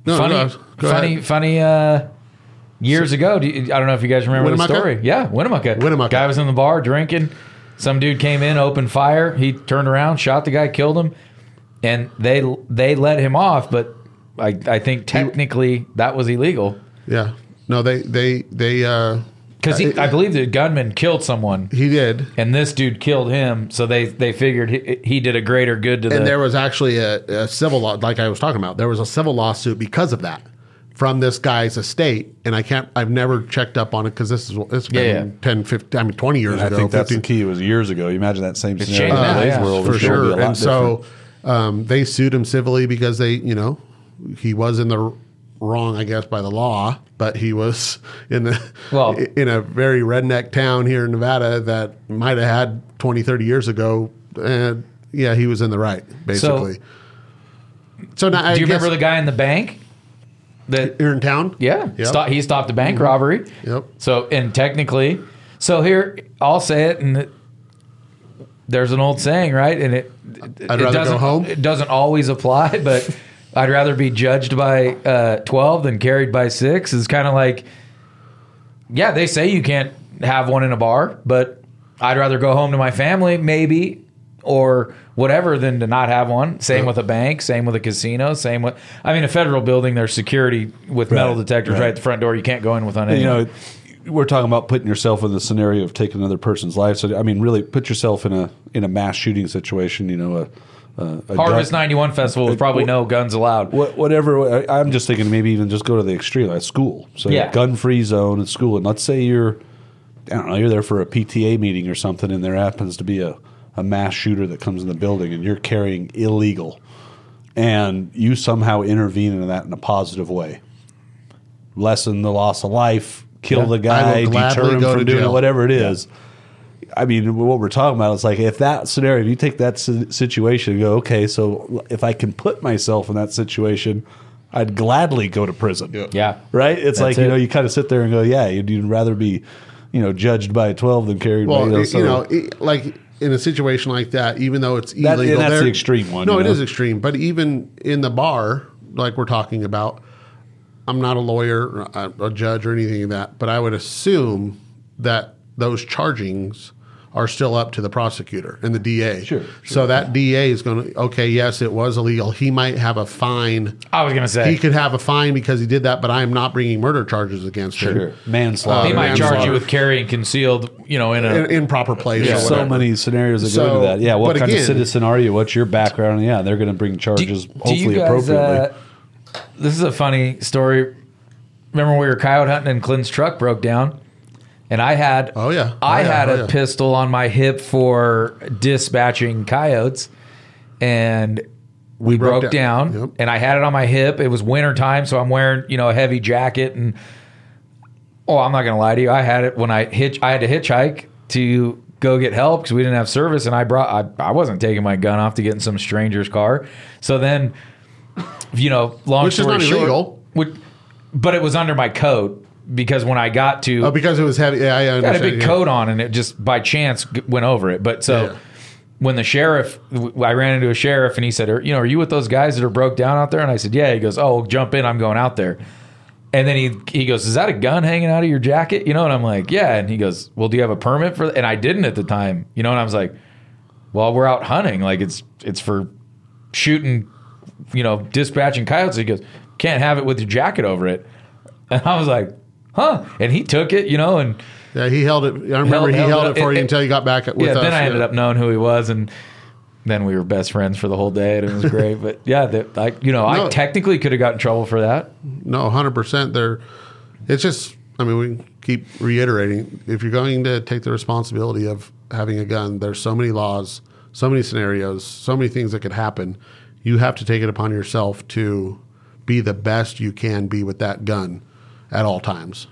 Speaker 3: no,
Speaker 1: funny,
Speaker 3: no,
Speaker 1: funny,
Speaker 3: ahead.
Speaker 1: funny. Uh, years ago, do you, I don't know if you guys remember the story. Yeah, Winnemucca.
Speaker 3: Winnemucca.
Speaker 1: Guy was in the bar drinking. Some dude came in, opened fire. He turned around, shot the guy, killed him, and they they let him off. But I I think technically that was illegal
Speaker 3: Yeah. No, they they they uh
Speaker 1: because I believe the gunman killed someone.
Speaker 3: he did.
Speaker 1: And this dude killed him, so they they figured he, he did a greater good to the.
Speaker 3: And there was actually a, a civil law, like I was talking about. There was a civil lawsuit because of that from this guy's estate. And I can't, I've never checked up on it because this is, it's been
Speaker 1: Yeah, yeah.
Speaker 3: 10, 15, I mean, 20 years ago.
Speaker 2: I
Speaker 3: ago.
Speaker 2: think that's
Speaker 3: 15
Speaker 2: the key. It was years ago. You imagine that same scenario
Speaker 1: changed
Speaker 2: in
Speaker 1: now,
Speaker 2: today's
Speaker 1: yeah,
Speaker 2: world.
Speaker 3: for
Speaker 2: it's gonna be a
Speaker 3: sure.
Speaker 2: lot
Speaker 3: And so um, they sued him civilly because they, you know, he was in the wrong, I guess, by the law, but he was in the
Speaker 1: Well-
Speaker 3: in a very redneck town here in Nevada that might have had 20, 30 years ago. And yeah, he was in the right, basically. So now, I
Speaker 1: Do you
Speaker 3: guess-
Speaker 1: remember the guy in the bank? That
Speaker 3: here in town?
Speaker 1: yeah,
Speaker 3: Yep.
Speaker 1: sto- he stopped a bank mm-hmm. robbery.
Speaker 3: Yep.
Speaker 1: So and technically, so here I'll say it, and it, there's an old saying, right? And it
Speaker 3: I'd
Speaker 1: it
Speaker 3: rather go
Speaker 1: doesn't
Speaker 3: home.
Speaker 1: it doesn't always apply, but I'd rather be judged by uh, twelve than carried by six. Is kind of like, yeah, they say you can't have one in a bar, but I'd rather go home to my family, maybe. Or whatever, than to not have one. Same with a bank. Same with a casino. Same with, I mean, a federal building. There's security with metal
Speaker 2: Right,
Speaker 1: detectors right.
Speaker 2: right.
Speaker 1: at the front door. You can't go in without
Speaker 2: And,
Speaker 1: any.
Speaker 2: you know, we're talking about putting yourself in the scenario of taking another person's life. So I mean, really, put yourself in a in a mass shooting situation. You know, a, a, a
Speaker 1: Harvest
Speaker 2: gun-
Speaker 1: 91 festival with probably no guns allowed.
Speaker 2: What, whatever. I- I'm just thinking maybe even just go to the extreme, at school. So
Speaker 1: Yeah.
Speaker 2: gun free zone at school, and let's say you're, I don't know, you're there for a PTA meeting or something, and there happens to be a, a mass shooter that comes in the building, and you're carrying illegal, and you somehow intervene in that in a positive way, lessen the loss of life, kill
Speaker 1: Yeah.
Speaker 2: the guy, deter him from doing
Speaker 3: jail.
Speaker 2: it, whatever it is. I mean, what we're talking about is like if that scenario, if you take that situation and go, okay, so if I can put myself in that situation, I'd gladly go to prison.
Speaker 1: Yeah.
Speaker 2: Right? It's
Speaker 1: That's
Speaker 2: like, you know, you kind of sit there and go, yeah, you'd, you'd rather be, you know, judged by 12 than carried
Speaker 3: Well,
Speaker 2: by, you know,
Speaker 3: you
Speaker 2: so-
Speaker 3: know, it- like in a situation like that, even though it's
Speaker 2: That-
Speaker 3: illegal,
Speaker 2: and that's
Speaker 3: there-
Speaker 2: the extreme one,
Speaker 3: No,
Speaker 2: you
Speaker 3: it
Speaker 2: know?
Speaker 3: is extreme. But even in the bar, like we're talking about, I'm not a lawyer, a, a judge, or anything like that. But I would assume that those chargings are still up to the prosecutor and the DA.
Speaker 2: Sure,
Speaker 3: So that DA is going to okay, yes, it was illegal. He might have a fine.
Speaker 1: I was gonna say
Speaker 3: He could have a fine because he did that, but I am not bringing murder charges against him.
Speaker 2: Sure. manslaughter.
Speaker 1: he might charge you with carrying concealed, you know, in an
Speaker 3: In, in proper place.
Speaker 1: Yeah.
Speaker 2: so many scenarios that
Speaker 3: So,
Speaker 2: go into that. Yeah, what kind
Speaker 3: again-
Speaker 2: of citizen are you? What's your background? Yeah, they're going to bring charges
Speaker 1: do
Speaker 2: hopefully
Speaker 1: you guys,
Speaker 2: appropriately.
Speaker 1: uh, this is a funny story. Remember when we were coyote hunting and Clint's truck broke down, and I had
Speaker 3: Oh, yeah. Oh,
Speaker 1: I
Speaker 3: yeah.
Speaker 1: had
Speaker 3: Oh,
Speaker 1: a
Speaker 3: yeah.
Speaker 1: pistol on my hip for dispatching coyotes, and we,
Speaker 3: broke
Speaker 1: broke,
Speaker 3: down.
Speaker 1: down,
Speaker 3: Yep.
Speaker 1: and I had it on my hip. It was winter time, so I'm wearing you know a heavy jacket and. Oh, I'm not gonna lie to you. I had it when I hitch. I had to hitchhike to go get help because we didn't have service, and I brought. I, I wasn't taking my gun off to get in some stranger's car. So then, you know, long
Speaker 3: Which is
Speaker 1: story
Speaker 3: not
Speaker 1: short,
Speaker 3: illegal.
Speaker 1: would- but it was under my coat because when I got to,
Speaker 3: Oh, because it was heavy. Yeah, I
Speaker 1: had a big
Speaker 3: yeah.
Speaker 1: coat on, and it just by chance went over it. But so.
Speaker 3: Yeah.
Speaker 1: When the sheriff, I ran into a sheriff and he said, "Are- "You know, are you with those guys that are broke down out there?" And I said, "Yeah." He goes, "Oh, jump in. I'm going out there." And then he he goes, "Is that a gun hanging out of your jacket?" You know, and I'm like, "Yeah." And he goes, "Well, do you have a permit for?" And I didn't at the time, you know. And I was like, "Well, we're out hunting. Like it's it's for shooting, you know, dispatching coyotes." He goes, "Can't have it with your jacket over it." And I was like, "Huh?" And he took it, you know, and
Speaker 3: Yeah, he held it. I remember
Speaker 1: Held-
Speaker 3: he
Speaker 1: held
Speaker 3: held,
Speaker 1: it
Speaker 3: it, for you until you got back with
Speaker 1: yeah.
Speaker 3: us.
Speaker 1: Then I ended up knowing who he was, and then we were best friends for the whole day, and it was great. but yeah, that I you know I technically could have got in trouble for that.
Speaker 3: No, hundred percent. There, it's just. I mean, we keep reiterating. If you're going to take the responsibility of having a gun, there's so many laws, so many scenarios, so many things that could happen. You have to take it upon yourself to be the best you can be with that gun at all times.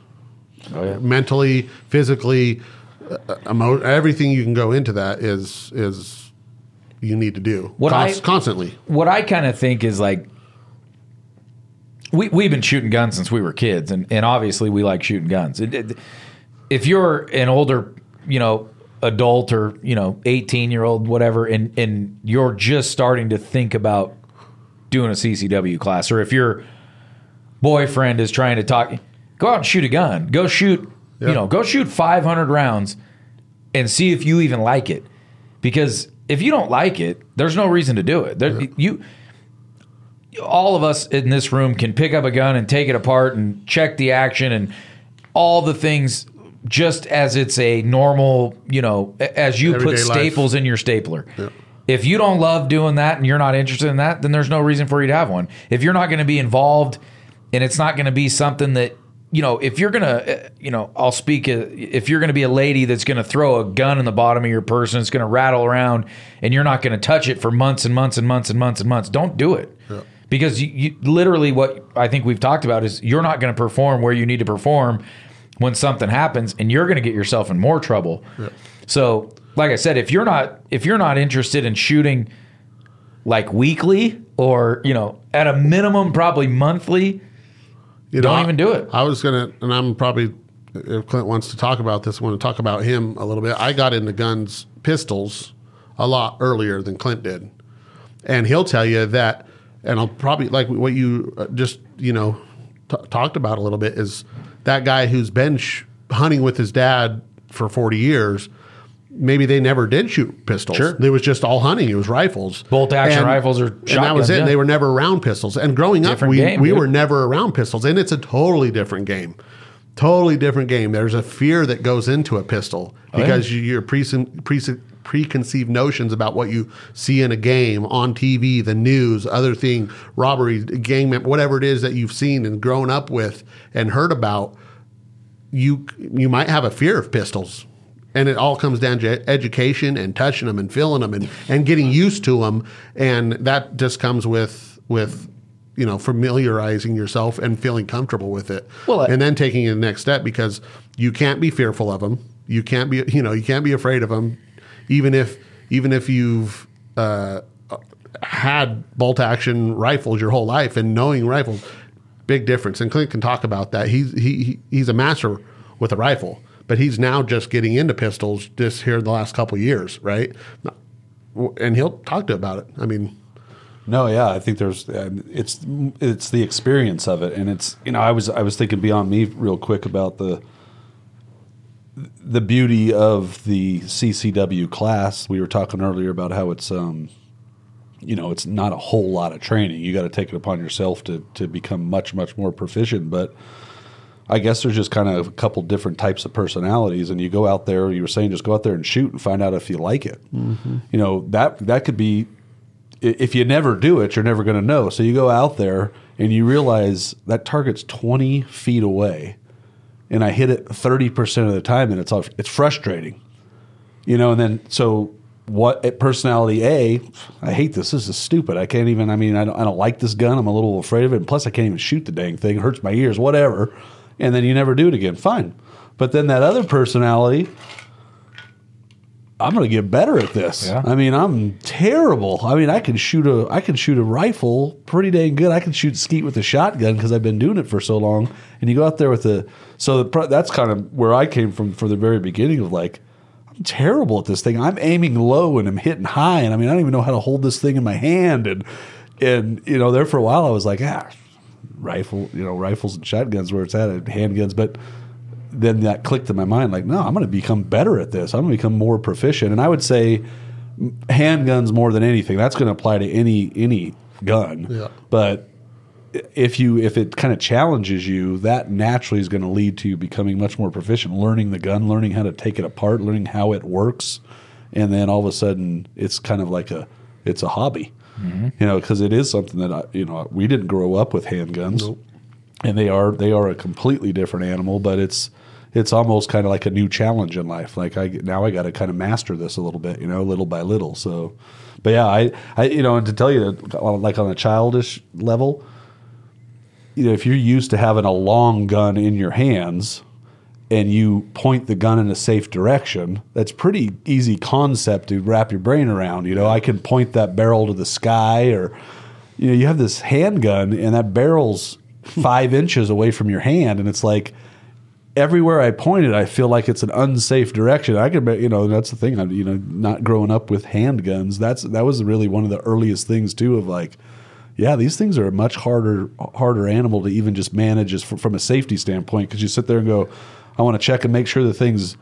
Speaker 1: Oh yeah.
Speaker 3: Mentally, physically, uh, emo- everything you can go into that is is you need to do
Speaker 1: What
Speaker 3: Const-
Speaker 1: I-
Speaker 3: constantly.
Speaker 1: what I kind of think is like we we've been shooting guns since we were kids, and and obviously we like shooting guns. It- it- if you're an older, you know, adult or you know, eighteen year old, whatever, and and you're just starting to think about doing a CCW class, or if your boyfriend is trying to talk, go out and shoot a gun. Go shoot,
Speaker 3: Yeah.
Speaker 1: you know, go shoot 500 rounds and see if you even like it. Because if you don't like it, there's no reason to do it. There, You, all of us in this room can pick up a gun and take it apart and check the action and all the things just as it's a normal, you know, as you
Speaker 3: Everyday
Speaker 1: put
Speaker 3: life.
Speaker 1: staples in your stapler. If you don't love doing that and you're not interested in that, then there's no reason for you to have one. If you're not going to be involved and it's not going to be something that, you know, if you're going to, you know, I'll speak, uh, if you're to be a lady that's to throw a gun in the bottom of your purse and it's to rattle around and you're not to touch it for months and months and months and months and months, don't do it. Because you, you literally what I think we've talked about is you're not going to perform where you need to perform when something happens and you're going to get yourself in more trouble. So, like I said, if you're not if you're not interested in shooting like weekly or you know, at a minimum, probably monthly.
Speaker 3: You
Speaker 1: Don't even do it.
Speaker 3: I was gonna, and I'm probably if Clint wants to talk about this, I want to talk about him a little bit. I got into guns, pistols, a lot earlier than Clint did, and he'll tell you that. And I'll probably like what you uh, just you know t- talked about a little bit is that guy who's been sh- hunting with his dad for 40 years. Maybe they never did shoot pistols.
Speaker 1: Sure.
Speaker 3: It was just all hunting. It was rifles,
Speaker 1: Bolt action rifles or
Speaker 3: and that was it.
Speaker 1: yeah.
Speaker 3: They were never around pistols. And growing up, we
Speaker 1: game,
Speaker 3: we
Speaker 1: dude.
Speaker 3: were never around pistols, and it's a totally different game. Totally different game. There's a fear that goes into a pistol
Speaker 1: Oh, yeah.
Speaker 3: because you, your pre, pre, preconceived notions about what you see in a game on TV, the news, other thing, robbery, gang, whatever it is that you've seen and grown up with and heard about. You you might have a fear of pistols. And it all comes down to education and touching them and feeling them and, and getting used to them. And that just comes with with you know familiarizing yourself and feeling comfortable with it.
Speaker 1: Well, I-
Speaker 3: and then taking the next step because you can't be fearful of them. You can't be you know you can't be afraid of them, even if even if you've uh, had bolt action rifles your whole life and knowing rifles. Big difference. And Clint can talk about that. He's he, he he's a master with a rifle, but he's now just getting into pistols just here the last couple years, right? And he'll talk to about it. I mean,
Speaker 2: No, yeah, I think there's um, it's it's the experience of it, and it's you know I was I was thinking beyond me real quick about the the beauty of the CCW class. We were talking earlier about how it's um you know it's not a whole lot of training. You got to take it upon yourself to to become much much more proficient, but. I guess there's just kind of a couple different types of personalities, and you go out there. You were saying just go out there and shoot and find out if you like it. Mm-hmm. You know that that could be if you never do it, you're never going to know. So you go out there and you realize that target's 20 feet away, and I hit it 30 percent of the time, and it's off, it's frustrating, you know. And then so what? At personality A, I hate this. This is stupid. I can't even. I mean, I don't, I don't like this gun. I'm a little afraid of it, and plus I can't even shoot the dang thing. It hurts my ears. Whatever. And then you never do it again. Fine. But then that other personality, I'm going to get better at this.
Speaker 1: Yeah.
Speaker 2: I mean, I'm terrible. I mean, I can shoot a I can shoot a rifle pretty dang good. I can shoot skeet with a shotgun because I've been doing it for so long. And you go out there with the so the, that's kind of where I came from for the very beginning of like I'm terrible at this thing. I'm aiming low and I'm hitting high, and I mean I don't even know how to hold this thing in my hand. And and you know there for a while I was like ah rifle you know rifles and shotguns where it's at and handguns, but then that clicked in my mind like no i'm going to become better at this. I'm going to become more proficient. And i would say handguns more than anything that's going to apply to any any gun.
Speaker 3: Yeah.
Speaker 2: but if you if it kind of challenges you that naturally is going to lead to you becoming much more proficient learning the gun learning how to take it apart learning how it works and then all of a sudden it's kind of like a it's a hobby Mm-hmm. you know because it is something that I, you know we didn't grow up with handguns. And they are they are a completely different animal but it's it's almost kind of like a new challenge in life. Like i now i got to kind of master this a little bit you know little by little. So but yeah i i you know and to tell you like on a childish level you know if you're used to having a long gun in your hands and you point the gun in a safe direction, that's pretty easy concept to wrap your brain around. You know, I can point that barrel to the sky, or you know, you have this handgun and that barrel's five inches away from your hand, and it's like everywhere I point it, I feel like it's an unsafe direction. I could, you know, that's the thing. I'm, you know, not growing up with handguns. That's that was really one of the earliest things too. Of like, yeah, these things are a much harder harder animal to even just manage as from, from a safety standpoint because you sit there and go, I want to check and make sure the thing's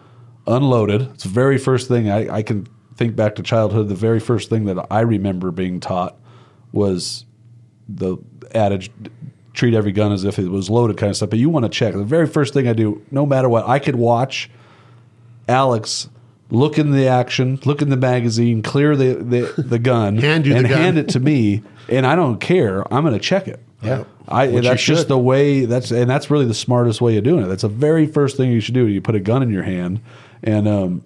Speaker 2: unloaded. It's the very first thing I, I can think back to childhood. The very first thing that I remember being taught was the adage treat every gun as if it was loaded kind of stuff. But you want to check. The very first thing I do, no matter what, I could watch Alex look in the action, look in the magazine, clear the the, the gun,
Speaker 3: Hand you the
Speaker 2: and
Speaker 3: gun.
Speaker 2: hand it to me, and I don't care. I'm going to check it.
Speaker 1: Yeah.
Speaker 2: I,
Speaker 1: Which
Speaker 2: that's just the way. That's and that's really the smartest way of doing it. That's the very first thing you should do. You put a gun in your hand, and um,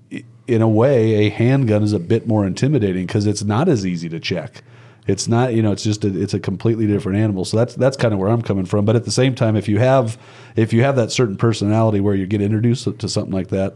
Speaker 2: in a way, a handgun is a bit more intimidating because it's not as easy to check. It's not, you know, it's just a, it's a completely different animal. So that's that's kind of where I'm coming from. But at the same time, if you have if you have that certain personality where you get introduced to something like that,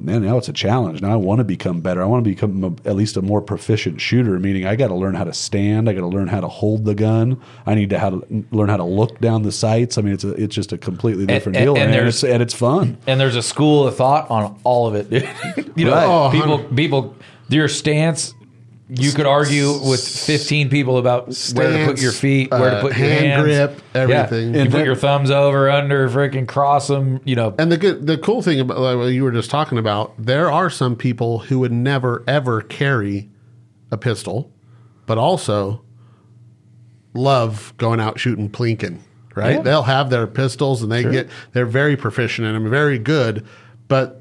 Speaker 2: man, now it's a challenge. Now I want to become better. I want to become a, at least a more proficient shooter. Meaning, I got to learn how to stand. I got to learn how to hold the gun. I need to how to learn how to look down the sights. I mean, it's a, it's just a completely different
Speaker 1: and-
Speaker 2: deal,
Speaker 1: and
Speaker 2: and,
Speaker 1: there's-
Speaker 2: it's, and it's fun.
Speaker 1: and there's a school of thought on all of it. you know,
Speaker 2: Right.
Speaker 3: Oh,
Speaker 1: people, people, your stance. You could argue with 15 people about where to put your feet, where to
Speaker 3: uh,
Speaker 1: put your
Speaker 3: hand
Speaker 1: hands.
Speaker 3: grip, everything.
Speaker 1: Yeah. You
Speaker 2: And
Speaker 1: put
Speaker 2: then-
Speaker 1: your thumbs over, under, freaking cross them. You know,
Speaker 3: And the good, the cool thing about like what you were just talking about, there are some people who would never ever carry a pistol, but also love going out shooting plinking. Right?
Speaker 1: Yeah.
Speaker 3: They'll have their pistols and they get they're very proficient in them, very good, but.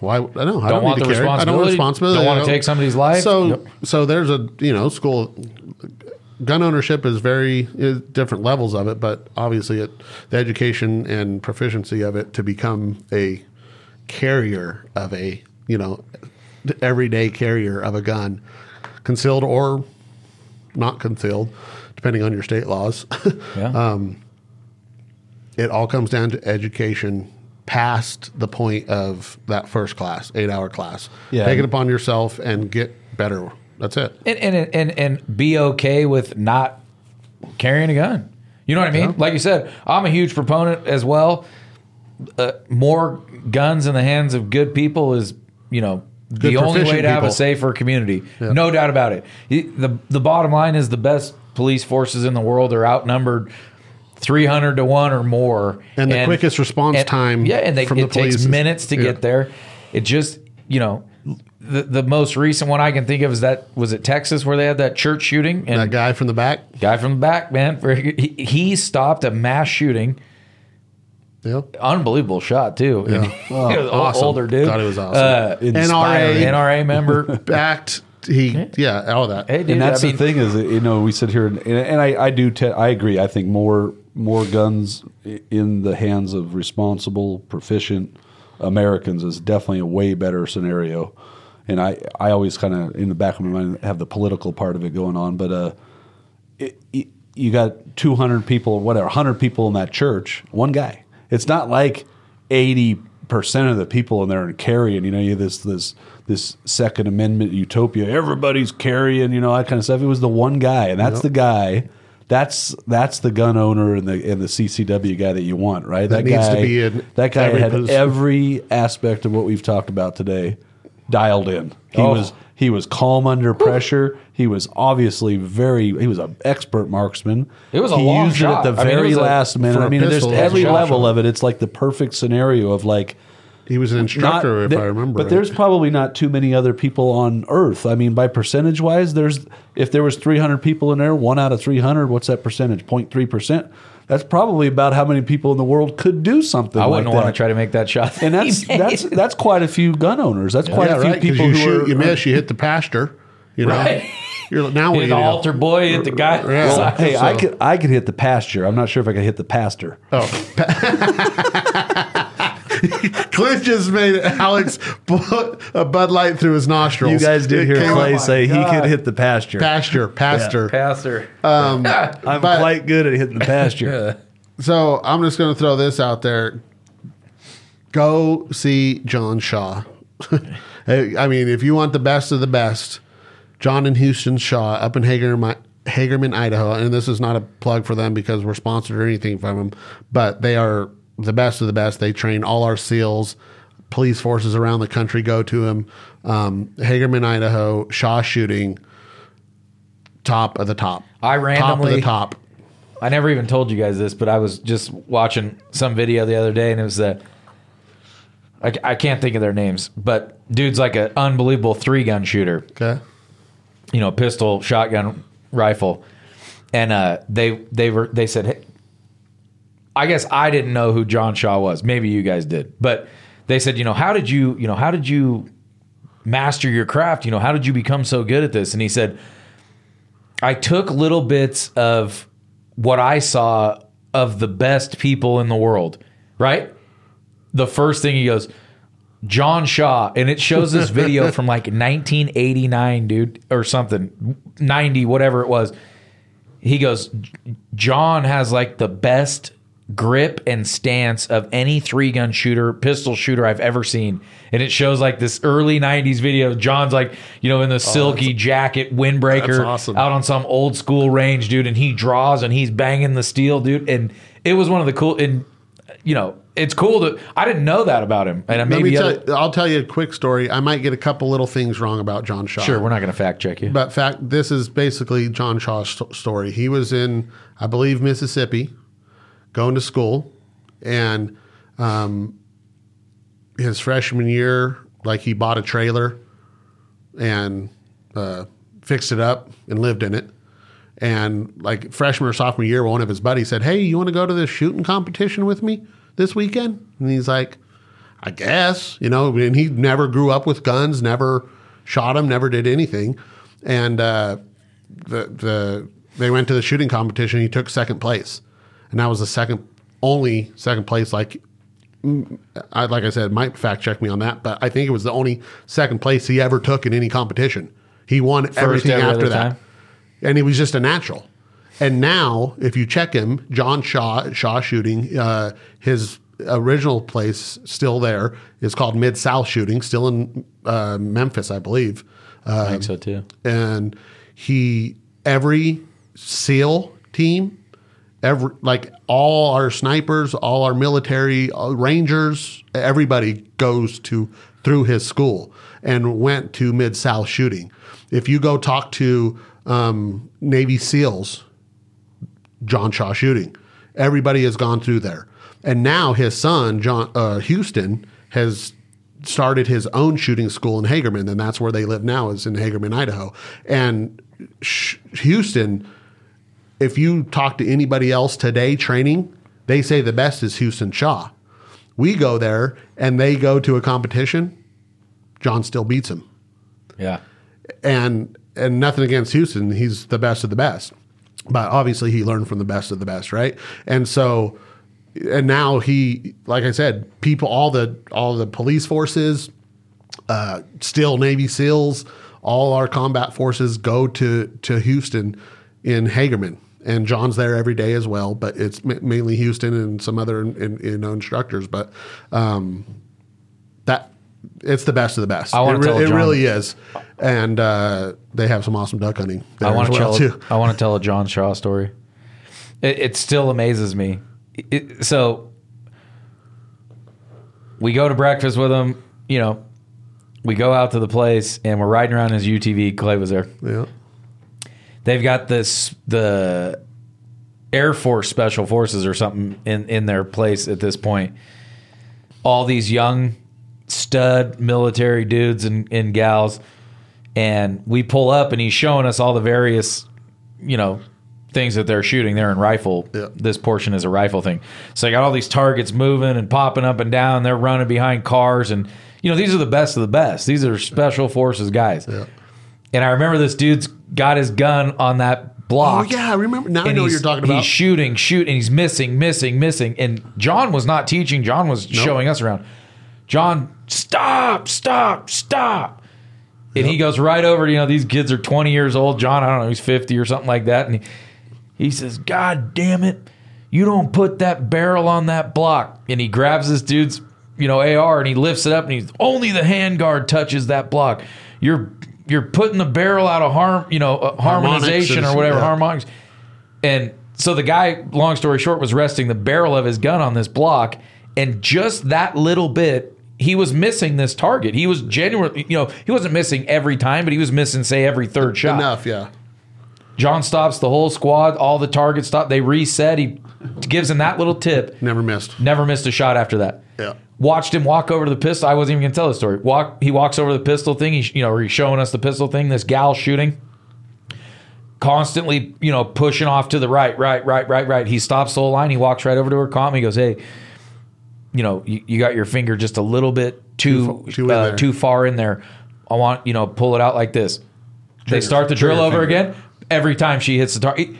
Speaker 3: Why? I don't. I don't,
Speaker 1: Don't want
Speaker 3: to carry. I don't want
Speaker 1: responsibility.
Speaker 3: responsibility.
Speaker 1: Don't wanna take somebody's life.
Speaker 3: So,
Speaker 1: Yep.
Speaker 3: so there's a you know school gun ownership is very is different levels of it, but obviously it the education and proficiency of it to become a carrier of a you know everyday carrier of a gun, concealed or not concealed, depending on your state laws.
Speaker 1: yeah.
Speaker 3: Um, it all comes down to education past the point of that first class, eight hour class.
Speaker 2: Yeah.
Speaker 3: Take it upon yourself and get better. That's it.
Speaker 1: and, and and and be okay with not carrying a gun. You know what I mean? Like you said, I'm a huge proponent as well. Uh, more guns in the hands of good people is, you know, the only way to have a safer community. No doubt about it. The The bottom line is the best police forces in the world are outnumbered. 300 to 1 or more
Speaker 3: And the quickest response time
Speaker 1: yeah and they,
Speaker 3: from
Speaker 1: it
Speaker 3: the police
Speaker 1: takes
Speaker 3: is-
Speaker 1: minutes to
Speaker 3: yeah.
Speaker 1: get there it just you know the, the most recent one i can think of is that was it texas where they had that church shooting and
Speaker 3: That guy from the back.
Speaker 1: guy from the back, man. He, he stopped a mass shooting.
Speaker 3: Yeah.
Speaker 1: Unbelievable shot too. And
Speaker 3: Yeah.
Speaker 1: he was
Speaker 3: awesome.
Speaker 1: older dude.
Speaker 3: Thought it was awesome.
Speaker 1: Uh,
Speaker 3: NRA
Speaker 1: NRA member.
Speaker 3: backed. He yeah, all that.
Speaker 1: hey, dude,
Speaker 2: and that's
Speaker 1: I mean,
Speaker 2: the thing is, you know, we sit here and, and I, I do, te- I agree. I think more, more guns in the hands of responsible, proficient Americans is definitely a way better scenario. And I, I always kind of in the back of my mind have the political part of it going on, but uh, it, it, you got 200 people, whatever, 100 people in that church, one guy. It's not like 80 percent of the people in there are carrying. You know, you have this this this Second Amendment utopia. Everybody's carrying. You know that kind of stuff. It was the one guy, and that's the guy. That's that's the gun owner and the and the CCW guy that you want, right?
Speaker 3: That needs to be in
Speaker 2: that guy
Speaker 3: every
Speaker 2: had
Speaker 3: position.
Speaker 2: every aspect of what we've talked about today dialed in. He
Speaker 1: Oh.
Speaker 2: was he was calm under pressure. He was obviously very. He was an expert marksman.
Speaker 1: It was a
Speaker 2: he
Speaker 1: long
Speaker 2: used
Speaker 1: shot.
Speaker 2: it at the
Speaker 1: I mean, it
Speaker 2: very
Speaker 1: a-
Speaker 2: last minute. I mean, there's
Speaker 3: pistol, it was
Speaker 2: every level
Speaker 3: shot.
Speaker 2: of it. It's like the perfect scenario of like.
Speaker 3: He was an
Speaker 2: Not,
Speaker 3: instructor, if
Speaker 2: there-
Speaker 3: I remember.
Speaker 2: but
Speaker 3: right.
Speaker 2: there's probably not too many other people on Earth. I mean, by percentage wise, there's if there was 300 people in there, one out of 300. What's that percentage? 0.3 percent. That's probably about how many people in the world could do something.
Speaker 1: I wouldn't want to try to make that shot.
Speaker 2: And that's that's that's quite a few gun owners. That's quite
Speaker 3: yeah,
Speaker 2: a few
Speaker 3: right. 'cause
Speaker 2: people
Speaker 3: you
Speaker 2: who
Speaker 3: shoot,
Speaker 2: are
Speaker 3: you miss, you hit the pasture. You know,
Speaker 1: Right.
Speaker 3: you're now what
Speaker 1: hit the
Speaker 3: you do?
Speaker 1: altar boy, hit the guy.
Speaker 3: Yeah.
Speaker 1: Well,
Speaker 2: Hey, I could I could hit the pasture. I'm not sure if I could hit the pastor.
Speaker 3: Oh, Clint just made Alex put a Bud Light through his nostrils.
Speaker 2: You guys did
Speaker 3: It
Speaker 2: hear Clay
Speaker 3: up-
Speaker 2: say he could hit the pasture.
Speaker 3: pasture, pastor.
Speaker 1: pastor.
Speaker 2: Um, I'm
Speaker 3: but-
Speaker 2: quite good at hitting the pasture.
Speaker 3: So I'm just going to throw this out there. Go see John Shaw. I mean, if you want the best of the best, John and Houston Shaw up in Hagerman, Hagerman, Idaho. And this is not a plug for them because we're sponsored or anything from them, but they are the best of the best. They train all our SEALs. Police forces around the country go to him. Um, Hagerman, Idaho, Shaw shooting, top of the top.
Speaker 1: I
Speaker 3: top of
Speaker 1: randomly-
Speaker 3: the top.
Speaker 1: I never even told you guys this, but I was just watching some video the other day, and it was that I, I can't think of their names, but dude's like an unbelievable three gun shooter.
Speaker 3: Okay.
Speaker 1: you know, pistol, shotgun, rifle, and uh, they they were they said, hey, I guess I didn't know who John Shaw was. Maybe you guys did, but they said, you know, how did you, you know, how did you master your craft? You know, how did you become so good at this? And he said, I took little bits of what I saw of the best people in the world, right? The first thing he goes, John Shaw, and it shows this video from like 1989, dude, or something, 90, whatever it was. He goes, John has like the best grip and stance of any three gun shooter, pistol shooter I've ever seen. And it shows like this early 90s video. John's like, you know, in the oh, silky jacket, windbreaker,
Speaker 3: awesome.
Speaker 1: out on some old school range, dude. And he draws and he's banging the steel, dude. And it was one of the cool, and, you know, it's cool to, I didn't know that about him. And maybe,
Speaker 3: me
Speaker 1: other,
Speaker 3: I'll tell you a quick story. I might get a couple little things wrong about John Shaw.
Speaker 1: sure, we're not going to fact check you.
Speaker 3: But fact, this is basically John Shaw's st- story. He was in, I believe, Mississippi, going to school, and um, his freshman year, like he bought a trailer and uh, fixed it up and lived in it. And like freshman or sophomore year, one of his buddies said, "Hey, you want to go to this shooting competition with me this weekend?" And he's like, "I guess," you know. And he never grew up with guns, never shot them, never did anything. And uh, the the they went to the shooting competition. He took second place, and that was the second only second place. Like I like I said, might fact check me on that, but I think it was the only second place he ever took in any competition. He won everything
Speaker 1: every
Speaker 3: after that,
Speaker 1: time?
Speaker 3: and he was just a natural. And now, if you check him, John Shaw Shaw shooting, uh, his original place still there is called Mid South Shooting, still in uh, Memphis, I believe
Speaker 1: I think so too.
Speaker 3: and he every SEAL team, every like all our snipers, all our military uh, rangers, everybody goes to through his school and went to Mid South shooting. If you go talk to um, Navy SEALs, John Shaw shooting, everybody has gone through there, and now his son John uh, Houston has started his own shooting school in Hagerman, and that's where they live now, is in Hagerman, Idaho. And Houston, if you talk to anybody else today training, they say the best is Houston Shaw. We go there and they go to a competition, John still beats him.
Speaker 1: Yeah.
Speaker 3: And and nothing against Houston, he's the best of the best. But obviously he learned from the best of the best, right? And so and now he like I said, people all the all the police forces, uh, still Navy SEALs, all our combat forces go to to Houston in Hagerman, and John's there every day as well. But it's ma- mainly Houston and some other in, you know instructors. But um, that it's the best of the best.
Speaker 1: I wanna
Speaker 3: it,
Speaker 1: tell
Speaker 3: it
Speaker 1: John-
Speaker 3: really is, and uh, they have some awesome duck hunting.
Speaker 1: I want to
Speaker 3: well
Speaker 1: tell.
Speaker 3: too.
Speaker 1: I want to tell a John Shaw story. It, it still amazes me. It- so we go to breakfast with him. You know, we go out to the place and we're riding around his UTV. Clay was there.
Speaker 3: Yeah,
Speaker 1: They've got this the Air Force Special Forces or something in in their place at this point. All these young stud military dudes and, and gals, and we pull up and he's showing us all the various, you know, things that they're shooting. They're in rifle.
Speaker 3: Yeah.
Speaker 1: This portion is a rifle thing. So they got all these targets moving and popping up and down. They're running behind cars and you know these are the best of the best. These are special forces guys.
Speaker 3: yeah.
Speaker 1: And I remember this dude's got his gun on that block.
Speaker 3: Oh yeah, I remember now. I
Speaker 1: And
Speaker 3: know what you're talking about.
Speaker 1: He's shooting, shooting, he's missing, missing, missing. And John was not teaching. John was showing us around. John, stop, stop, stop. And he goes right over. You know, these kids are 20 years old. John, I don't know, he's 50 or something like that. And he, he says, God damn it, you don't put that barrel on that block. And he grabs this dude's, you know, AR and he lifts it up and he's only the handguard touches that block. You're you're putting the barrel out of harm, you know, uh, harmonization or whatever
Speaker 3: yeah.
Speaker 1: harmonics. And so the guy, long story short, was resting the barrel of his gun on this block, and just that little bit, he was missing this target. He was genuinely, you know, he wasn't missing every time, but he was missing, say, every third shot.
Speaker 3: Enough, yeah.
Speaker 1: John stops the whole squad, all the targets stop. They reset. He gives him that little tip.
Speaker 3: Never missed.
Speaker 1: Never missed a shot after that.
Speaker 3: Yeah.
Speaker 1: Watched him walk over to the pistol. I wasn't even gonna tell the story. Walk. He walks over the pistol thing. He's you know he's showing us the pistol thing. This gal shooting, constantly you know pushing off to the right, right, right, right, right. He stops the whole line. He walks right over to her calm. He goes, hey, you know you, you got your finger just a little bit too
Speaker 3: Too too
Speaker 1: uh, too far in there. I want you know pull it out like this. they start the drill over
Speaker 3: finger.
Speaker 1: again. Every time she hits the target.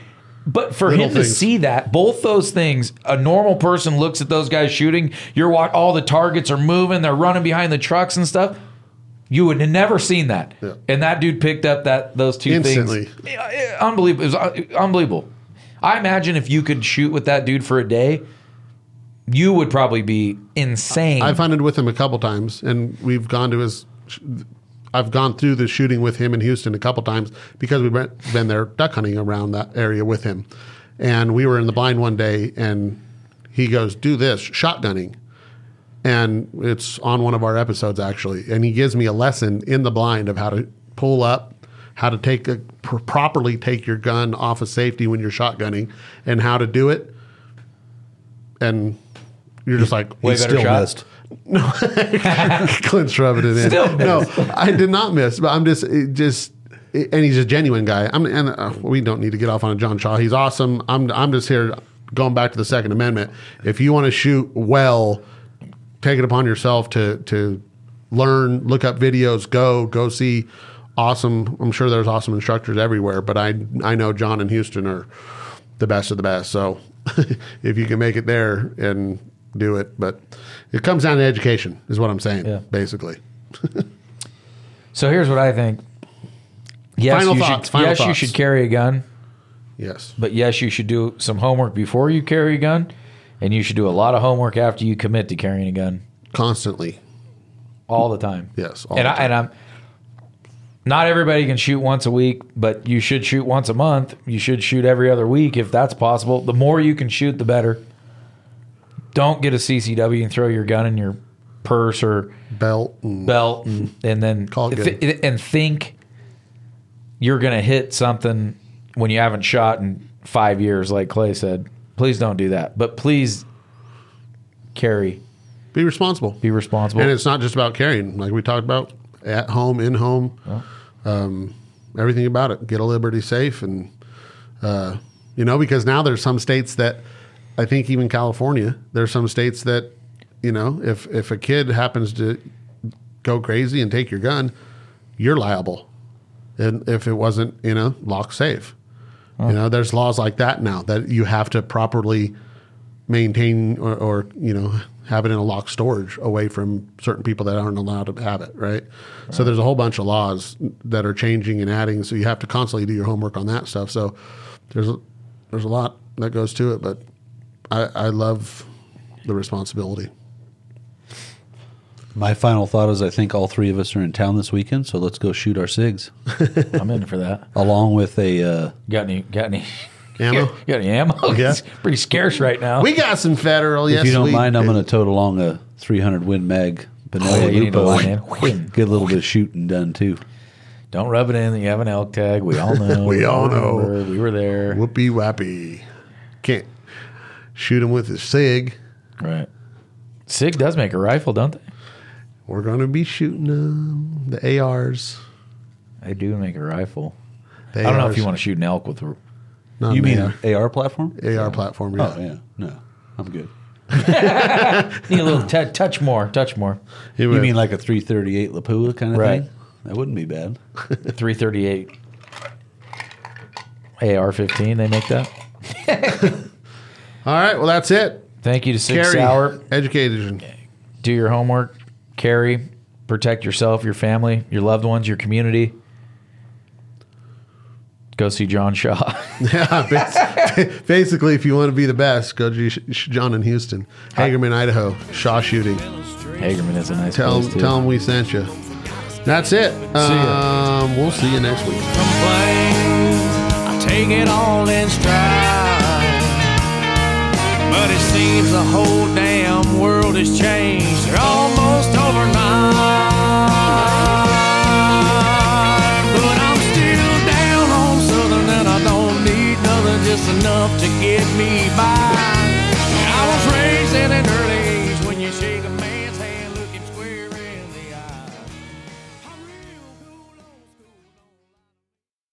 Speaker 1: But for
Speaker 3: Little
Speaker 1: him to see that, both those things, a normal person looks at those guys shooting. You're wa- all the targets are moving. They're running behind the trucks and stuff. You would have never seen that.
Speaker 3: Yeah.
Speaker 1: And that dude picked up that those two
Speaker 3: Instantly.
Speaker 1: things. Unbelievable. It was uh, unbelievable. I imagine if you could shoot with that dude for a day, you would probably be insane.
Speaker 3: I've hunted with him a couple times, and we've gone to his. I've gone through the shooting with him in Houston a couple times because we've been, there duck hunting around that area with him, and we were in the blind one day, and he goes, "Do this shotgunning," and it's on one of our episodes actually, and he gives me a lesson in the blind of how to pull up, how to take a pr- properly take your gun off of safety when you're shotgunning, and how to do it, and you're just like,
Speaker 1: Way better
Speaker 2: still
Speaker 1: shot.
Speaker 2: missed.
Speaker 3: Clint's rubbing it in.
Speaker 1: Still
Speaker 3: no, I did not miss, but I'm just it just. and he's a genuine guy. I'm, and uh, we don't need to get off on a John Shaw. He's awesome. I'm, I'm just here going back to the Second Amendment. If you want to shoot well, take it upon yourself to to learn, look up videos, go go see awesome. I'm sure there's awesome instructors everywhere, but I I know John and Houston are the best of the best. So if you can make it there and do it, but it comes down to education, is what I'm saying,
Speaker 1: Yeah.
Speaker 3: basically.
Speaker 1: so here's what I think. Yes,
Speaker 3: Final
Speaker 1: you
Speaker 3: thoughts,
Speaker 1: should.
Speaker 3: final
Speaker 1: yes, you should carry a gun,
Speaker 3: Yes.
Speaker 1: but yes, you should do some homework before you carry a gun, and you should do a lot of homework after you commit to carrying a gun
Speaker 3: Constantly.
Speaker 1: all the time.
Speaker 3: Yes. all
Speaker 1: and I, and I'm not everybody can shoot once a week, but you should shoot once a month. You should shoot every other week if that's possible. The more you can shoot, the better. Don't get a CCW and throw your gun in your purse or
Speaker 3: belt. And,
Speaker 1: belt and, and then
Speaker 3: Call it
Speaker 1: th- and think you're going to hit something when you haven't shot in five years, like Clay said. Please don't do that. But please carry,
Speaker 3: be responsible.
Speaker 1: be responsible.
Speaker 3: And it's not just about carrying, like we talked about at home, in home, um, everything about it. Get a Liberty safe, and uh, you know, because now there's some states that I think even California, there's some states that you know, if if a kid happens to go crazy and take your gun, you're liable, and if it wasn't, you know, lock safe. You know, there's laws like that now that you have to properly maintain or, or you know have it in a locked storage away from certain people that aren't allowed to have it right? so there's a whole bunch of laws that are changing and adding so you have to constantly do your homework on that stuff so there's a, there's a lot that goes to it but I, I love the responsibility
Speaker 2: My final thought is I think all three of us are in town this weekend, so let's go shoot our SIGs
Speaker 1: I'm in for that.
Speaker 2: along with a. Uh,
Speaker 1: Got any? Got any?
Speaker 3: ammo
Speaker 1: Got any ammo?
Speaker 3: Yeah.
Speaker 1: It's pretty scarce right now.
Speaker 3: we got some federal yes
Speaker 2: if you don't
Speaker 3: we-
Speaker 2: mind, I'm going to tote along a 300 Win Mag.
Speaker 1: Oh,
Speaker 2: Benelli
Speaker 1: yeah, you
Speaker 2: Lupo.
Speaker 1: line.
Speaker 2: Get a little bit of shooting done too.
Speaker 1: Don't rub it in that you have an elk tag. We all know.
Speaker 3: We all know.
Speaker 1: We were there.
Speaker 3: Whoopie wappy. can't shoot him with his sig
Speaker 1: Right. Sig does make a rifle, don't they?
Speaker 3: we're going to be shooting them the ars
Speaker 1: They do make a rifle.
Speaker 3: the
Speaker 1: I don't know if you want to shoot an elk with. a-
Speaker 3: Not
Speaker 2: you mean
Speaker 3: AR.
Speaker 2: an AR platform?
Speaker 3: AR platform oh, yeah.
Speaker 2: Oh, yeah. No, I'm good.
Speaker 1: Need a little t- touch more. Touch more.
Speaker 3: He
Speaker 2: You mean like a 338 Lapua kind of
Speaker 1: Right.
Speaker 2: thing? That wouldn't be bad.
Speaker 1: 338 AR-15. They make that.
Speaker 3: All right, well that's it.
Speaker 1: Thank you to Sig
Speaker 3: Carry
Speaker 1: Sauer.
Speaker 3: education.
Speaker 1: Do your homework. Carry. Protect yourself, your family, your loved ones, your community. Go see John Shaw.
Speaker 3: Yeah, basically, if you want to be the best, go to Sh- Sh- John in Houston, Hagerman, Idaho, Shaw shooting.
Speaker 1: Hagerman is a nice
Speaker 3: Tell
Speaker 1: place
Speaker 3: them,
Speaker 1: too.
Speaker 3: tell them we sent you. That's it.
Speaker 1: ya.
Speaker 3: Um, we'll see you next week.
Speaker 4: complain. I take it all in stride. But it seems the whole damn world has changed almost overnight. But I'm still down on Southern and I don't need nothing, just enough to get me by.